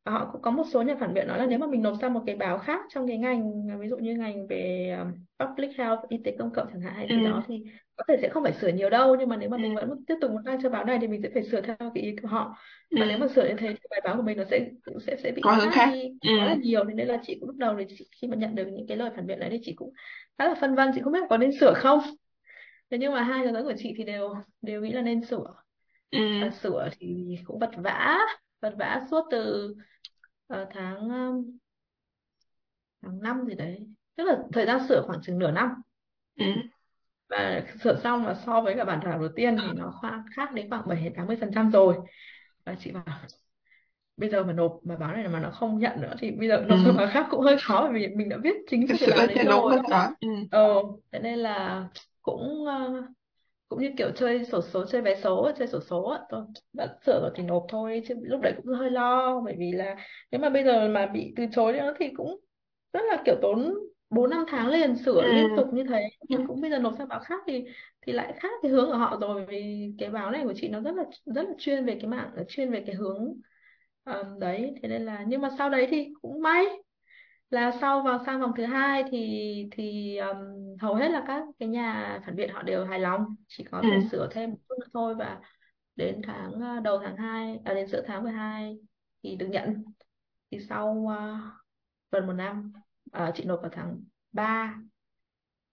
họ cũng có một số nhà phản biện nói là nếu mà mình nộp sang một cái báo khác trong cái ngành ví dụ như ngành về um, public health y tế công cộng chẳng hạn hay ừ gì đó thì có thể sẽ không phải sửa nhiều đâu nhưng mà nếu mà ừ. mình vẫn tiếp tục muốn đăng cho báo này thì mình sẽ phải sửa theo cái ý của họ. Ừ. Và nếu mà sửa như thế thì bài báo của mình nó sẽ sẽ sẽ bị có hướng khác đi ừ. quá là nhiều. Nên là chị cũng lúc đầu thì chị, khi mà nhận được những cái lời phản biện đấy thì chị cũng khá là phân vân chị không biết có nên sửa không. Thế nhưng mà hai hướng dẫn của chị thì đều đều nghĩ là nên sửa. Ừ. Và sửa thì cũng vật vã vật vã suốt từ ờ, tháng um, tháng năm gì đấy. Tức là thời gian sửa khoảng chừng nửa năm. Ừ và sửa xong và so với cả bản thảo đầu tiên thì nó khoa- khác đến khoảng 7 80 phần trăm rồi. Và chị bảo bây giờ mà nộp mà báo này mà nó không nhận nữa thì bây giờ ừ nộp sang báo khác cũng hơi khó bởi vì mình đã viết chính cái sửa báo đấy rồi ừ. Ờ thế nên là cũng ờ, cũng như kiểu chơi xổ số chơi vé số chơi xổ số á tôi đã sửa rồi thì nộp thôi chứ lúc đấy cũng hơi lo bởi vì là nếu mà bây giờ mà bị từ chối nữa thì cũng rất là kiểu tốn bốn năm tháng liền sửa liên tục ừ như thế ừ. mà cũng bây giờ nộp sang báo khác thì thì lại khác cái hướng của họ rồi vì cái báo này của chị nó rất là rất là chuyên về cái mảng chuyên về cái hướng ờm, đấy thế nên là nhưng mà sau đấy thì cũng may là sau vào sang vòng thứ hai thì thì ừm, hầu hết là các cái nhà phản biện họ đều hài lòng chỉ có ừ. thể sửa thêm một chút nữa thôi và đến tháng ờ, đầu tháng 2 à, đến giữa tháng 12 thì được nhận. Thì sau ờ, gần một năm ờ, chị nộp vào tháng 3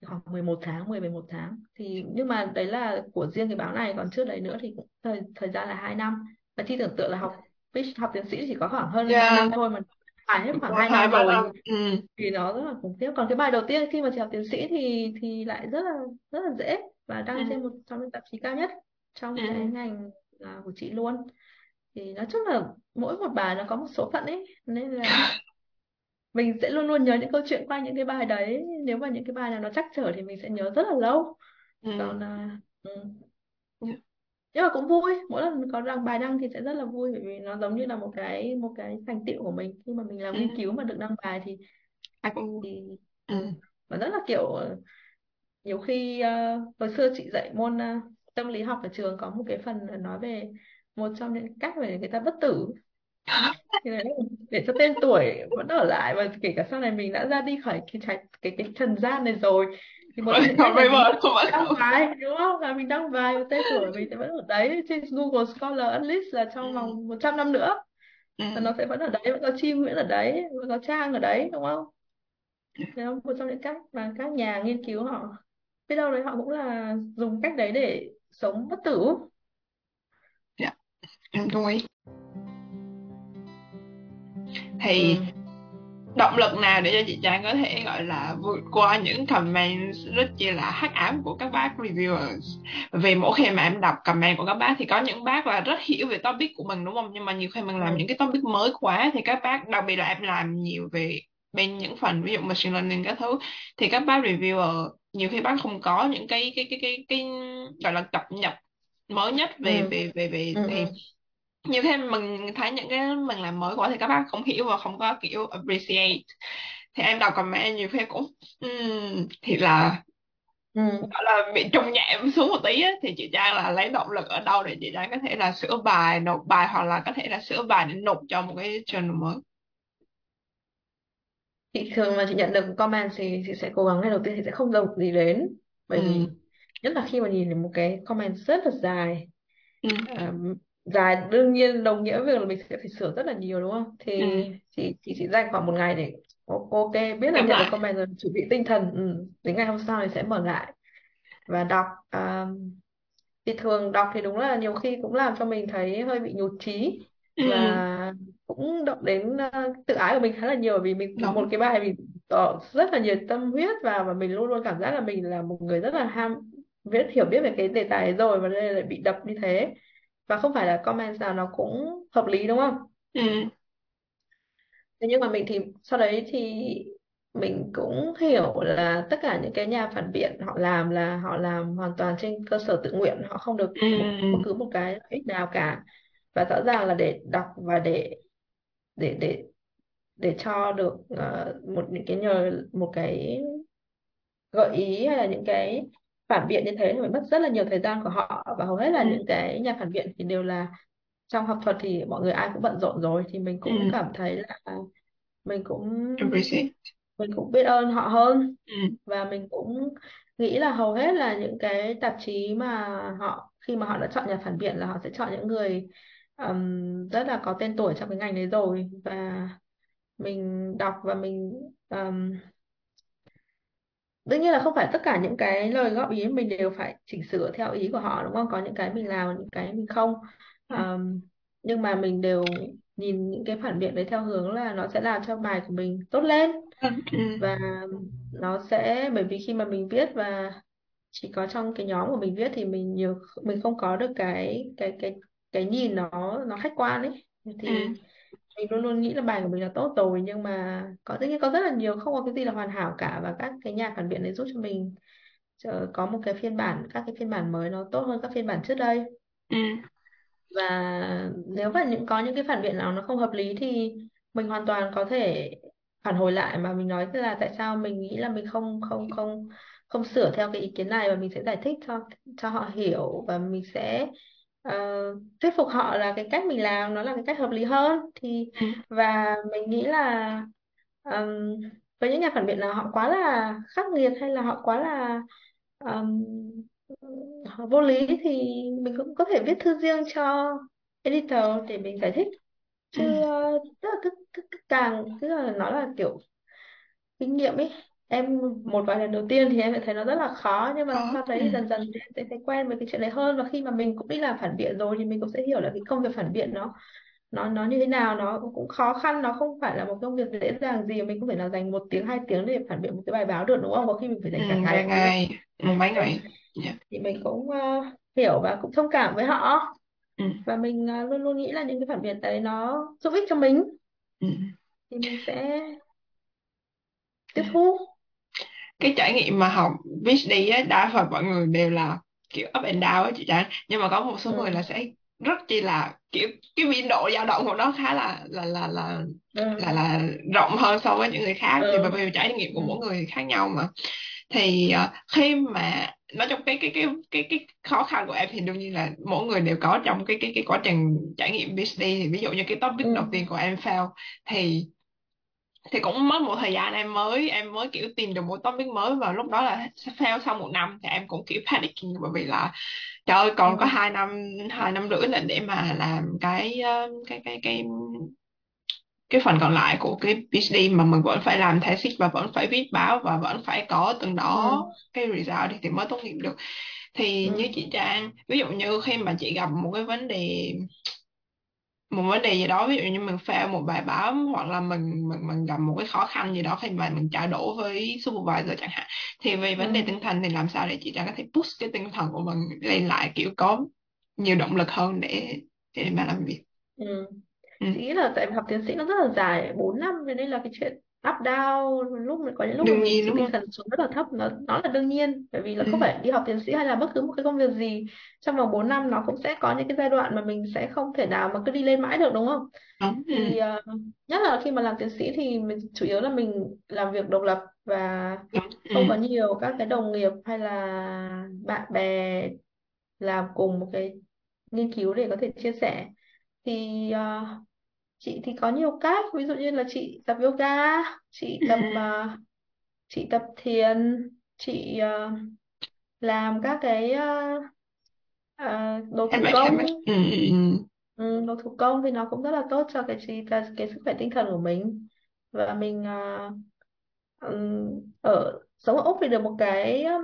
khoảng 11 tháng 10 11 tháng. Thì nhưng mà đấy là của riêng cái báo này còn trước đấy nữa thì cũng thời thời gian là 2 năm. Và chi tưởng tượng là học học tiến sĩ chỉ có khoảng hơn 2 yeah. năm thôi mà phải hết khoảng 2 hai năm rồi. năm. Ừ. Thì nó rất là khủng khiếp. Còn cái bài đầu tiên khi mà chị học tiến sĩ thì thì lại rất là rất là dễ và ừ. đăng trên một trong những tạp chí cao nhất trong cái ừ ngành à, của chị luôn. Thì nói chung là mỗi một bài nó có một số phận ấy nên là mình sẽ luôn luôn nhớ những câu chuyện qua những cái bài đấy. Nếu mà những cái bài nào nó trắc trở thì mình sẽ nhớ rất là lâu. Ừ. Còn à, ừ. ừ nhưng mà cũng vui. Mỗi lần có đăng bài đăng thì sẽ rất là vui bởi vì nó giống như là một cái một cái thành tựu của mình. Khi mà mình làm ừ. nghiên cứu mà được đăng bài thì ai cũng thì ừ. và rất là kiểu nhiều khi ờ, hồi xưa chị dạy môn ờ, tâm lý học ở trường có một cái phần là nói về một trong những cách để người ta bất tử thì đấy, để cho tên tuổi vẫn ở lại và kể cả sau này mình đã ra đi khỏi cái trái cái cái trần gian này rồi thì một vẫn trong những còn cách là gì river vẫn đăng bài đúng không? Là mình đăng bài và tên tuổi mình sẽ vẫn ở đấy. Trên Google Scholar Unlist là trong ừ. vòng 100 năm nữa. Ừ. và nó sẽ vẫn ở đấy vẫn có chim Nguyễn ở đấy vẫn có Trang ở đấy đúng không? Đấy là một trong những cách mà các nhà nghiên cứu họ biết đâu đấy họ cũng là dùng cách đấy để sống bất tử. Dạ, em đồng ý thì ừ. động lực nào để cho chị Trang có thể gọi là vượt qua những comment rất chi là hắc ám của các bác reviewers vì mỗi khi mà em đọc comment của các bác thì có những bác là rất hiểu về topic của mình đúng không nhưng mà nhiều khi mình làm Ừ. những cái topic mới quá thì các bác đặc biệt là em làm nhiều về bên những phần ví dụ machine learning các thứ thì các bác reviewer nhiều khi bác không có những cái cái cái cái, cái, gọi là cập nhật mới nhất về Ừ. về về về Ừ. thì Ừ. nhiều khi mình thấy những cái mình làm mới quá thì các bác không hiểu và không có kiểu appreciate. Thì em đọc comment nhiều khi cũng um, thì là Ừ. gọi là bị trùng nhẹm xuống một tí á, thì chị Trang là lấy động lực ở đâu để chị Trang có thể là sửa bài nộp bài hoặc là có thể là sửa bài để nộp cho một cái journal mới? Chị thường mà chị nhận được comment thì chị sẽ cố gắng ngay đầu tiên thì sẽ không đồng gì đến. Bởi ừ, vì nhất là khi mà nhìn thấy một cái comment rất là dài. Ừ, à, dài đương nhiên đồng nghĩa việc là mình sẽ phải sửa rất là nhiều đúng không? Thì ừ. chị chị chỉ dành khoảng một ngày để ok biết là nhận được comment rồi chuẩn bị tinh thần. Ừ. đến ngày hôm sau thì sẽ mở lại và đọc à, thì thường đọc thì đúng là nhiều khi cũng làm cho mình thấy hơi bị nhụt chí ừ, và cũng động đến ờ, tự ái của mình khá là nhiều vì mình một đúng cái bài mình tỏ rất là nhiều tâm huyết vào và mình luôn luôn cảm giác là mình là một người rất là ham biết hiểu biết về cái đề tài rồi và đây lại bị đập như thế và không phải là comment nào nó cũng hợp lý đúng không? Ừ, Thế nhưng mà mình thì sau đấy thì mình cũng hiểu là tất cả những cái nhà phản biện họ làm là họ làm hoàn toàn trên cơ sở tự nguyện họ không được ừ, một bất cứ một cái lợi ích nào cả. Và rõ ràng là để đọc và để để để để cho được ờ, một những cái nhờ một cái gợi ý hay là những cái phản biện như thế thì phải mất rất là nhiều thời gian của họ. Và hầu hết là ừ, những cái nhà phản biện thì đều là trong học thuật thì mọi người ai cũng bận rộn rồi. Thì mình ừ, cũng cảm thấy là mình cũng appreciate mình cũng biết ơn họ hơn. Ừ, và mình cũng nghĩ là hầu hết là những cái tạp chí mà họ khi mà họ đã chọn nhà phản biện là họ sẽ chọn những người ừm, rất là có tên tuổi trong cái ngành đấy rồi. Và mình đọc và mình ừm, đương nhiên là không phải tất cả những cái lời góp ý mình đều phải chỉnh sửa theo ý của họ đúng không? Có những cái mình làm những cái mình không. Ừm, nhưng mà mình đều nhìn những cái phản biện đấy theo hướng là nó sẽ làm cho bài của mình tốt lên. Ừ, và nó sẽ bởi vì khi mà mình viết và chỉ có trong cái nhóm của mình viết thì mình nhiều mình không có được cái cái cái cái nhìn nó nó khách quan ấy. Thì mình luôn luôn nghĩ là bài của mình là tốt rồi nhưng mà có tất nhiên có rất là nhiều không có cái gì là hoàn hảo cả và các cái nhà phản biện đấy giúp cho mình ờ, có một cái phiên bản các cái phiên bản mới nó tốt hơn các phiên bản trước đây. Ừ, và nếu mà những có những cái phản biện nào nó không hợp lý thì mình hoàn toàn có thể phản hồi lại mà mình nói là tại sao mình nghĩ là mình không không không không sửa theo cái ý kiến này và mình sẽ giải thích cho cho họ hiểu và mình sẽ ờ, thuyết phục họ là cái cách mình làm nó là cái cách hợp lý hơn. Thì ừ, và mình nghĩ là ừm, với những nhà phản biện nào họ quá là khắc nghiệt hay là họ quá là ừm, vô lý thì mình cũng có thể viết thư riêng cho editor để mình giải thích. Ừ, chứ ờ, tức là cứ, cứ, cứ càng cứ là nó là kiểu kinh nghiệm ấy em một vài lần đầu tiên thì em sẽ thấy nó rất là khó nhưng mà khó sau đấy ừ, thì dần dần thì em sẽ thấy quen với cái chuyện đấy hơn. Và khi mà mình cũng đi làm phản biện rồi thì mình cũng sẽ hiểu là cái công việc phản biện nó nó nó như thế nào nó cũng khó khăn nó không phải là một công việc dễ dàng gì. Mình không thể nào dành một tiếng hai tiếng để phản biện một cái bài báo được đúng không? Có khi mình phải ừ, dành cả vài ngày ngày. Ừ, mấy ngày dạ. Thì mình cũng ờ, hiểu và cũng thông cảm với họ. Ừ, và mình ờ, luôn luôn nghĩ là những cái phản biện đấy nó giúp ích cho mình. Ừ. thì mình sẽ tiếp dạ. thu cái trải nghiệm mà học PhD á đa phần mọi người đều là kiểu up and down á chị Trang nhưng mà có một số người ừ. là sẽ rất chi là kiểu cái biên độ dao động của nó khá là là là là là Ừ. là rộng hơn so với những người khác thì bởi Ừ. vì trải nghiệm của Ừ. mỗi người khác nhau mà thì ờ, khi mà nói trong cái cái cái cái cái khó khăn của em thì đương nhiên là mỗi người đều có trong cái cái cái quá trình trải nghiệm PhD thì ví dụ như cái topic đầu Ừ. tiên của em fail thì thì cũng mất một thời gian em mới em mới kiểu tìm được một topic mới và lúc đó là fail sau một năm thì em cũng kiểu panicking bởi vì là trời ơi còn có ừ, hai năm hai năm rưỡi là để mà làm cái ờ, cái cái cái cái phần còn lại của cái PhD mà mình vẫn phải làm thesis và vẫn phải viết báo và vẫn phải có từng đó ừ, cái result thì, thì mới tốt nghiệp được. Thì như ừ, chị Trang ví dụ như khi mà chị gặp một cái vấn đề một vấn đề gì đó ví dụ như mình fail một bài báo hoặc là mình mình mình gặp một cái khó khăn gì đó khi mà mình trao đổi với supervisor chẳng hạn thì về vấn đề ừ, tinh thần thì làm sao để chị Trang có thể push cái tinh thần của mình lên lại kiểu có nhiều động lực hơn để để mà làm việc ừ. ừ. chị nghĩ là tại học tiến sĩ nó rất là dài 4 năm cho nên là cái chuyện up down lúc mình có những lúc mà đương mình nhiên sự đúng tinh không thần xuống rất là thấp nó nó là đương nhiên bởi vì là ừ. không phải đi học tiến sĩ hay là bất cứ một cái công việc gì trong vòng 4 năm nó cũng sẽ có những cái giai đoạn mà mình sẽ không thể nào mà cứ đi lên mãi được đúng không đúng ừ. thì ờ, nhất là khi mà làm tiến sĩ thì mình chủ yếu là mình làm việc độc lập và đúng ừ. không có nhiều các cái đồng nghiệp hay là bạn bè làm cùng một cái nghiên cứu để có thể chia sẻ thì ờ, chị thì có nhiều cách ví dụ như là chị tập yoga chị Ừ. tập ờ, chị tập thiền chị ờ, làm các cái ờ, ờ, đồ thủ handmade handmade công ừ. Ừ. ừ. ừ, đồ thủ công thì nó cũng rất là tốt cho cái trí cái, cái sức khỏe tinh thần của mình và mình ờ, ừm, ở sống ở Úc thì được một cái ừm,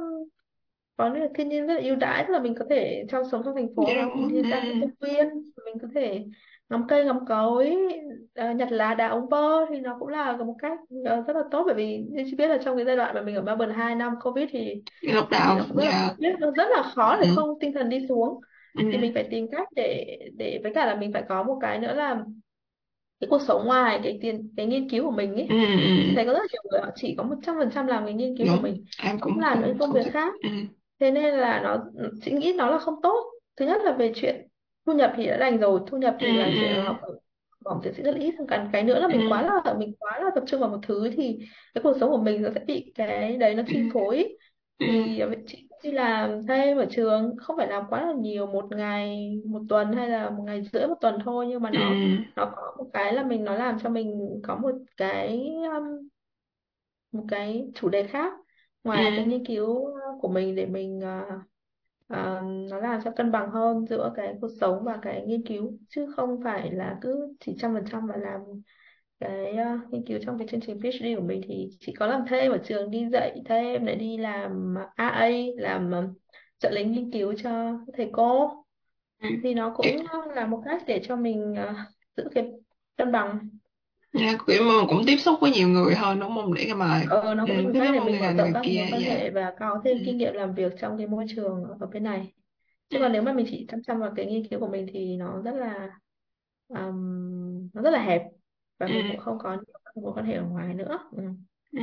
có nghĩa là thiên nhiên rất là ưu đãi tức là mình có thể trong sống trong thành phố Dạ mà đúng ừ. ra cái công viên mình có thể ngắm cây ngắm cối ờ, nhặt lá đá ống bơ thì nó cũng là một cách ờ, rất là tốt bởi vì như chị biết là trong cái giai đoạn mà mình ở Melbourne 2 năm Covid thì đầu nó cũng rất là dạ biết nó rất là khó để ừ. không tinh thần đi xuống Ừ. thì mình phải tìm cách để để với cả là mình phải có một cái nữa là cái cuộc sống ngoài cái tiền cái nghiên cứu của mình Ừ. ấy chị Ừ. thấy có rất là nhiều người họ chỉ có một trăm phần trăm làm cái nghiên cứu của đúng mình em không cũng làm những cái công không việc thích khác ừ. thế nên là nó chị nghĩ nó là không tốt thứ nhất là về chuyện thu nhập thì đã đành rồi thu nhập Ừ. thì là chuyện Ừ. học ở bổng tiến sĩ rất là ít còn cái nữa là Ừ. mình quá là mình quá là tập trung vào một thứ thì cái cuộc sống của mình nó sẽ bị cái đấy nó Ừ. chi phối Ừ. thì chị đi làm thêm ở trường không phải làm quá là nhiều một ngày một tuần hay là một ngày rưỡi một tuần thôi nhưng mà Ừ. nó nó có một cái là mình nó làm cho mình có một cái um, một cái chủ đề khác Ừ. ngoài cái nghiên cứu của mình để mình uh, nó làm cho cân bằng hơn giữa cái cuộc sống và cái nghiên cứu chứ không phải là cứ chỉ trăm phần trăm mà làm cái uh, nghiên cứu trong cái chương trình PhD của mình. Thì chỉ có làm thêm ở trường đi dạy thêm để đi làm AA làm uh, trợ lý nghiên cứu cho thầy cô. Ừ. thì nó cũng là một cách để cho mình uh, giữ cái cân bằng dạ, kiểu mà cũng tiếp xúc với nhiều người hơn đúng không để mà ờ, nó ừ, cũng tiếp cách xúc để với người mình mở này rộng người các kia mối quan dạ hệ và có ừ. thêm kinh nghiệm làm việc trong cái môi trường ở bên này Ừ. chứ còn nếu mà mình chỉ chăm chăm vào cái nghiên cứu của mình thì nó rất là um, nó rất là hẹp và Ừ. mình cũng không có nhiều mối quan hệ ở ngoài nữa ừ. Ừ.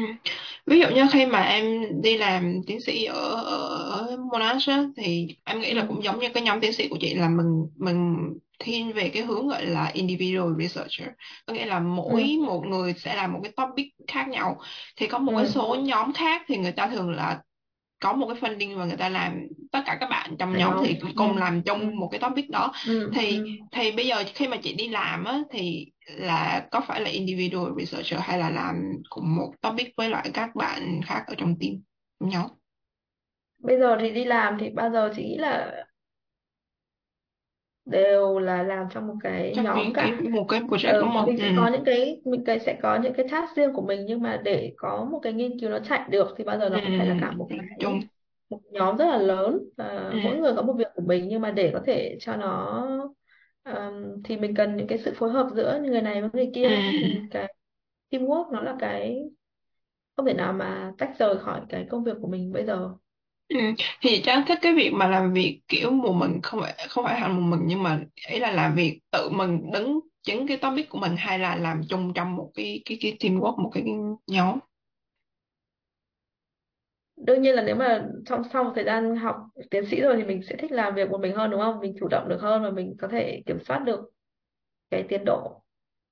Ví dụ như khi mà em đi làm tiến sĩ ở, ở, ở Monash á, thì em nghĩ là Ừ. cũng giống như cái nhóm tiến sĩ của chị là mình mình thiên về cái hướng gọi là individual researcher có nghĩa là mỗi Ừ. một người sẽ làm một cái topic khác nhau thì có một cái Ừ. số nhóm khác thì người ta thường là có một cái funding và người ta làm tất cả các bạn trong nhóm thì ừ. cùng làm Ừ. chung một cái topic đó Ừ. thì Ừ. thì bây giờ khi mà chị đi làm á thì là có phải là individual researcher hay là làm cùng một topic với lại các bạn khác ở trong team nhóm bây giờ thì đi làm thì bao giờ chị nghĩ là đều là làm trong một cái trong nhóm cái, cái cả một cái project đúng ờ, không? mình ừ. sẽ có những cái mình cái sẽ có những cái task riêng của mình nhưng mà để có một cái nghiên cứu nó chạy được thì bao giờ ừ nó cũng phải là cả một chung cái một nhóm rất là lớn. Ờ, mỗi ừ người có một việc của mình nhưng mà để có thể cho nó ờm, thì mình cần những cái sự phối hợp giữa người này với người kia. Thì ừ cái teamwork nó là cái không thể nào mà tách rời khỏi cái công việc của mình bây giờ Ừ. Thì Trang thích cái việc mà làm việc kiểu một mình không phải không phải hẳn một mình nhưng mà ý là làm việc tự mình đứng chính cái topic của mình hay là làm chung trong một cái cái cái teamwork một cái, cái nhóm. đương nhiên là nếu mà trong sau một thời gian học tiến sĩ rồi thì mình sẽ thích làm việc một mình hơn đúng không mình chủ động được hơn và mình có thể kiểm soát được cái tiến độ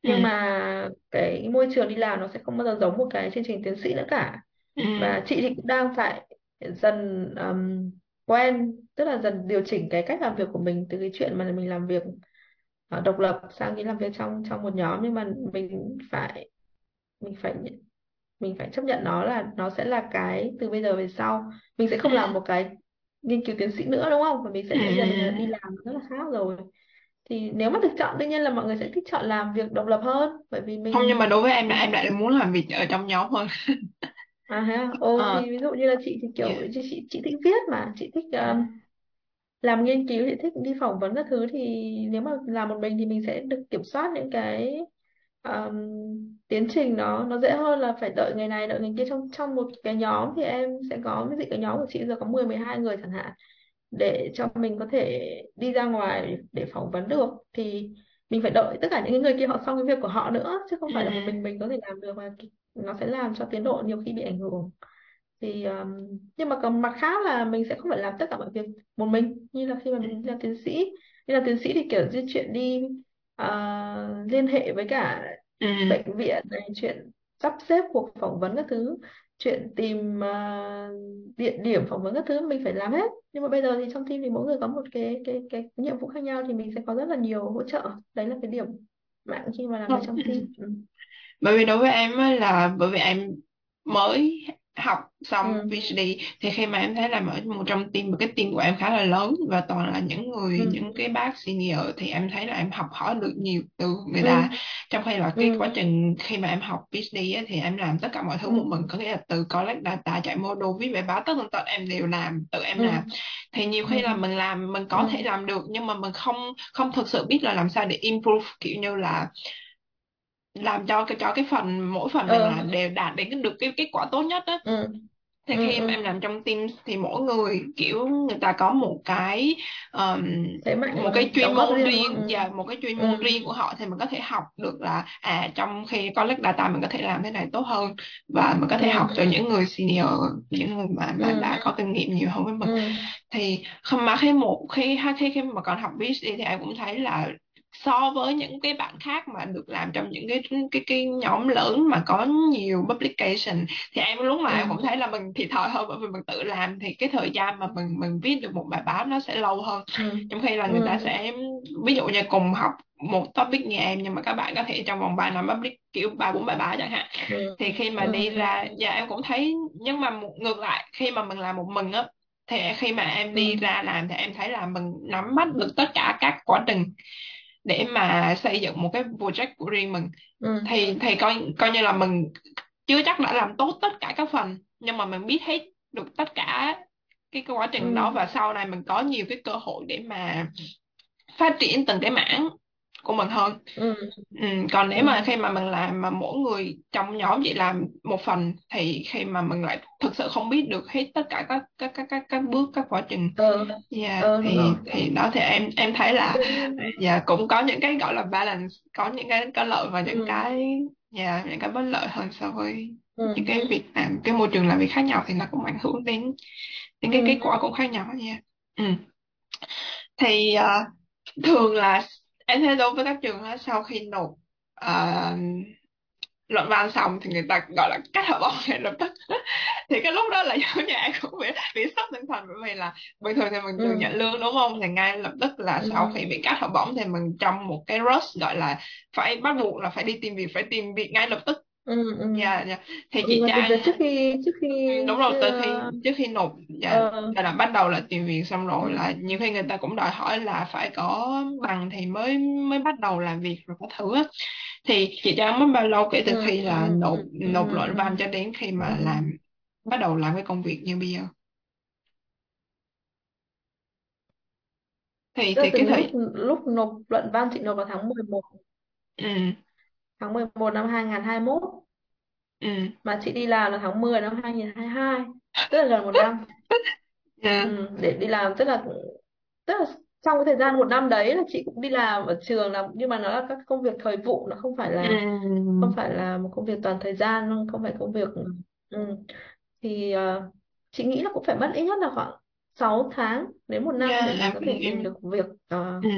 Ừ. nhưng mà cái môi trường đi làm nó sẽ không bao giờ giống một cái chương trình tiến sĩ nữa cả Ừ. và chị thì cũng đang phải dần um, quen tức là dần điều chỉnh cái cách làm việc của mình từ cái chuyện mà mình làm việc ờ, độc lập sang cái làm việc trong trong một nhóm. Nhưng mà mình phải mình phải mình phải chấp nhận nó là nó sẽ là cái từ bây giờ về sau. Mình sẽ không làm một cái nghiên cứu tiến sĩ nữa đúng không? Và mình sẽ giờ mình đi làm rất là khác rồi. Thì nếu mà được chọn đương nhiên là mọi người sẽ thích chọn làm việc độc lập hơn bởi vì không nhưng mà mình đối với em là mình em lại muốn làm việc ở trong nhóm hơn à thế à? Ồ ờ. thì ví dụ như là chị thì kiểu chị chị, chị thích viết mà chị thích ờ, làm nghiên cứu chị thích đi phỏng vấn các thứ thì nếu mà làm một mình thì mình sẽ được kiểm soát những cái um, tiến trình nó nó dễ hơn là phải đợi người này đợi người kia. Trong trong một cái nhóm thì em sẽ có ví dụ cái nhóm của chị giờ có mười mười hai người chẳng hạn để cho mình có thể đi ra ngoài để phỏng vấn được thì mình phải đợi tất cả những người kia họ xong cái việc của họ nữa chứ không phải là một mình mình có thể làm được và nó sẽ làm cho tiến độ nhiều khi bị ảnh hưởng. Thì um, nhưng mà còn mặt khác là mình sẽ không phải làm tất cả mọi việc một mình. Như là khi mà mình làm tiến sĩ đi làm tiến sĩ thì kiểu di chuyển đi ờ, liên hệ với cả ừ. bệnh viện này chuyện sắp xếp cuộc phỏng vấn các thứ chuyện tìm ờ, địa điểm phỏng vấn các thứ mình phải làm hết. Nhưng mà bây giờ thì trong team thì mỗi người có một cái cái cái nhiệm vụ khác nhau thì mình sẽ có rất là nhiều hỗ trợ. Đấy là cái điểm mạnh khi mà làm việc trong team. Ừ. bởi vì đối với em á là bởi vì em mới học xong Ừ. PhD thì khi mà em thấy là ở một trong team cái team của em khá là lớn và toàn là những người Ừ. những cái bác senior thì em thấy là em học hỏi được nhiều từ người Ừ. ta trong khi là cái Ừ. quá trình khi mà em học PhD á, thì em làm tất cả mọi thứ một Ừ. mình có nghĩa là từ collect data chạy model viết bài báo tất tần tật em đều làm tự em Ừ. làm thì nhiều Ừ. khi là mình làm mình có Ừ. thể làm được nhưng mà mình không không thực sự biết là làm sao để improve kiểu như là làm cho cái cho cái phần mỗi phần mình ờ làm đều đạt đến được cái kết quả tốt nhất á. Ừ. Thì ừ khi mà em ừ. làm trong team thì mỗi người kiểu người ta có một cái um, thế mạnh một cái chuyên môn riêng riêng ừ và một cái chuyên môn ừ. riêng của họ thì mình có thể học được là à trong khi collect data mình có thể làm thế này tốt hơn và mình có thể học ừ từ những người senior những người mà mà ừ. đã có kinh nghiệm nhiều hơn với mình. Ừ. Thì không mà khi một khi khi khi mà còn học PhD thì em cũng thấy là so với những cái bạn khác mà được làm trong những cái cái cái nhóm lớn mà có nhiều publication thì em lúc nào em cũng ừ thấy là mình thiệt thòi hơn bởi vì mình tự làm thì cái thời gian mà mình mình viết được một bài báo nó sẽ lâu hơn. Ừ. Trong khi là người ta ừ. sẽ ví dụ như cùng học một topic như em nhưng mà các bạn có thể trong vòng 3 năm public kiểu ba bốn bài báo chẳng hạn. Ừ. Thì khi mà ừ. đi ra dạ em cũng thấy nhưng mà ngược lại khi mà mình làm một mình á thì khi mà em đi ừ. ra làm thì em thấy là mình nắm bắt được tất cả các quá trình để mà xây dựng một cái project của riêng mình. Ừ. Thì thì coi coi như là mình chưa chắc đã làm tốt tất cả các phần nhưng mà mình biết hết được tất cả cái, cái quá trình đó ừ. và sau này mình có nhiều cái cơ hội để mà phát triển từng cái mảng của mình hơn. Ừ. Ừ, còn nếu mà ừ khi mà mình làm mà mỗi người trong nhóm chỉ làm một phần thì khi mà mình lại thực sự không biết được hết tất cả các các các các, các bước các quá trình. Ờ yeah, ờ đúng thì rồi. thì đó thì em em thấy là đương nhiên yeah, cũng có những cái gọi là balance có những cái có lợi và những ừ. cái yeah, những cái bất lợi hơn so với những ừ cái việc làm cái môi trường làm việc khác nhau thì nó cũng ảnh hưởng đến đến cái kết ừ quả cũng khác nhau nha ừ. thì ờ, thường là em thấy đối với các trường á sau khi nộp ờ, luận văn xong thì người ta gọi là cắt học bổng ngay lập tức. Thì cái lúc đó là như em cũng bị bị sốc tinh thần bởi vì là bình thường thì mình được nhận ừ lương đúng không? Thì ngay lập tức là sau khi bị cắt học bổng thì mình trong một cái rush gọi là phải bắt buộc là phải đi tìm việc phải tìm việc ngay lập tức ừ ừ. Dạ dạ. Thì ừ chị tìm anh việc trước khi trước khi Ừ, đúng rồi từ khi chưa trước khi nộp dạ, ờ. Là, là bắt đầu là tìm việc xong rồi ừ. là nhiều khi người ta cũng đòi hỏi là phải có bằng thì mới mới bắt đầu làm việc rồi các thứ á. thì chị cho mất bao lâu kể từ ừ khi là nộp ừ. nộp luận văn cho đến khi mà làm bắt đầu làm cái công việc như bây giờ? Thì tức là thì từ cái lúc thời lúc nộp luận văn chị nộp vào tháng mười một. Ừ tháng 11 năm 2021 ừ mà chị đi làm là tháng 10 năm 2022 tức là gần một năm yeah. ừ, để đi làm tức là tức là trong cái thời gian một năm đấy là chị cũng đi làm ở trường làm nhưng mà nó là các công việc thời vụ nó không phải là ừ không phải là một công việc toàn thời gian không phải công việc ừ. thì ờ, chị nghĩ là cũng phải mất ít nhất là khoảng 6 tháng đến một năm yeah, để mình có thể tìm em được việc Ờ, ừ.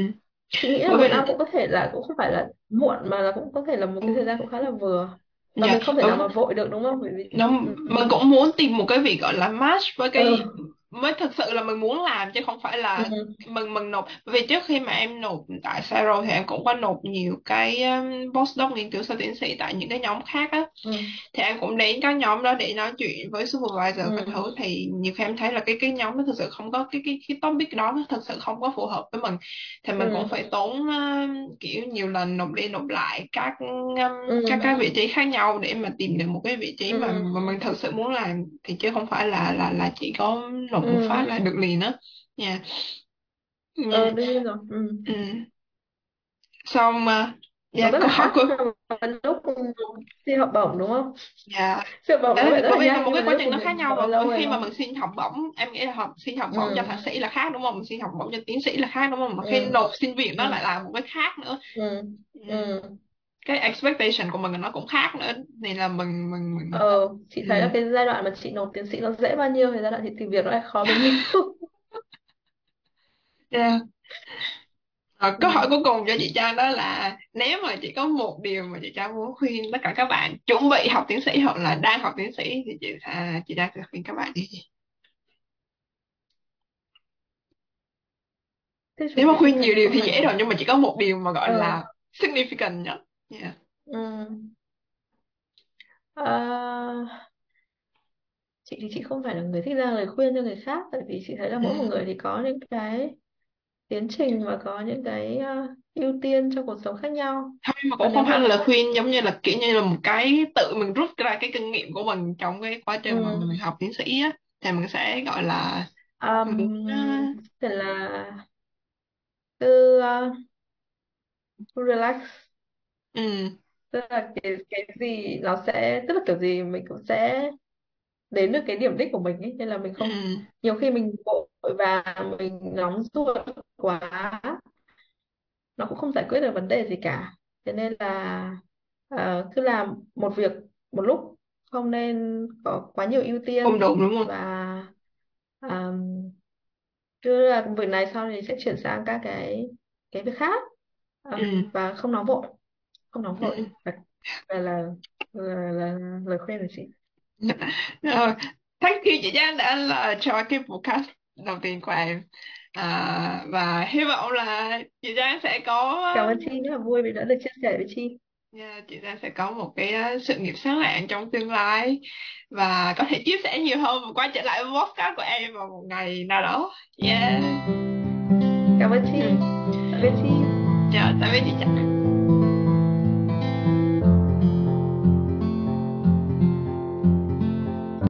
Chị nghĩ là bởi một vì năm cũng có thể là cũng không phải là muộn mà là cũng có thể là một ừ. cái thời gian cũng khá là vừa. Và dạ. mình không thể nào mà vội được đúng không? Bởi vì nó ừ. mình cũng muốn tìm một cái việc gọi là match với cái ừ mới thực sự là mình muốn làm chứ không phải là ừ. mình mình nộp. Vì trước khi mà em nộp tại Saro thì em cũng có nộp nhiều cái um, postdoc nghiên cứu sau tiến sĩ tại những cái nhóm khác á. Ừ. Thì em cũng đến các nhóm đó để nói chuyện với supervisor các ừ thứ. Thì nhiều khi em thấy là cái cái nhóm đó thực sự không có cái cái cái topic đó nó thực sự không có phù hợp với mình. Thì mình cũng ừ phải tốn uh, kiểu nhiều lần nộp đi nộp lại các um, các ừ cái vị trí khác nhau để mà tìm được một cái vị trí mà ừ mà mình thực sự muốn làm. Thì chứ không phải là là là chỉ có nộp một ừ. phát là được liền á. Nha ờ nha đương nhiên rồi. Ừ. ừ. xong uh, nó dạ rất là của với lúc xin học bổng đúng không? Dạ. Xin học bổng Đấy, phải rất là là nhanh một nhưng cái mà quá trình nó khác nhau mà lâu rồi. khi mà lo mình xin học bổng em nghĩ là học xin học bổng cho thạc ừ sĩ là khác đúng không? Mình xin học bổng cho tiến sĩ là khác đúng không? Mà khi ừ. nộp xin việc nó ừ. lại là một cái khác nữa. Ừ. Ừm, ừ cái expectation của mình nó cũng khác nữa. Nên là mình mình mình ờ chị thấy là ừm, cái giai đoạn mà chị nộp tiến sĩ nó dễ bao nhiêu thì giai đoạn chị tìm việc nó lại khó bấy nhiêu yeah. Ờ, câu hỏi ừ. cuối cùng cho chị Trang đó là nếu mà chỉ có một điều mà chị Trang muốn khuyên tất cả các bạn chuẩn bị học tiến sĩ hoặc là đang học tiến sĩ thì chị sẽ chị Trang sẽ khuyên các bạn điều gì? Thế nếu mà khuyên nhiều điều thì dễ rồi nhưng mà chỉ có một điều mà gọi ờ. là significant nhất yeah. Ờ, chị thì chị không phải là người thích ra lời khuyên cho người khác tại vì chị thấy là mỗi một người thì có những cái tiến trình và có những cái ờ, ưu tiên trong cuộc sống khác nhau. Thôi mà và cũng nếu không hẳn mà là lời khuyên giống như là kiểu như là một cái tự mình rút ra cái kinh nghiệm của mình trong cái quá trình mà mình học tiến sĩ á thì mình sẽ gọi là muốn um, uh, phải là cứ uh, relax ừ. Tức là cái cái gì nó sẽ tức là kiểu gì mình cũng sẽ đến được cái điểm đích của mình ấy nên là mình ừ. không nhiều khi mình vội vàng mình nóng ruột quá nó cũng không giải quyết được vấn đề gì cả. Thế nên là ờ, cứ làm một việc một lúc không nên có quá nhiều ưu không tiên đụng đúng không? và um, cứ là việc này sau thì sẽ chuyển sang các cái cái việc khác ừ. Ừm, và không nóng vội không nóng vội là là, là, là, là lời khuyên của chị rồi thank you chị Giang đã là cho cái podcast đầu tiên của em à, và hy vọng là chị Giang sẽ có cảm ơn chị rất là vui vì đã được chia sẻ với chị Yeah, chị ta sẽ có một cái uh, sự nghiệp sáng lạng trong tương lai và có thể chia sẻ nhiều hơn và quay trở lại với podcast của em vào một ngày nào đó. Yeah. cảm ơn chị Ừ. tạm biệt chị Chào tạm biệt chị.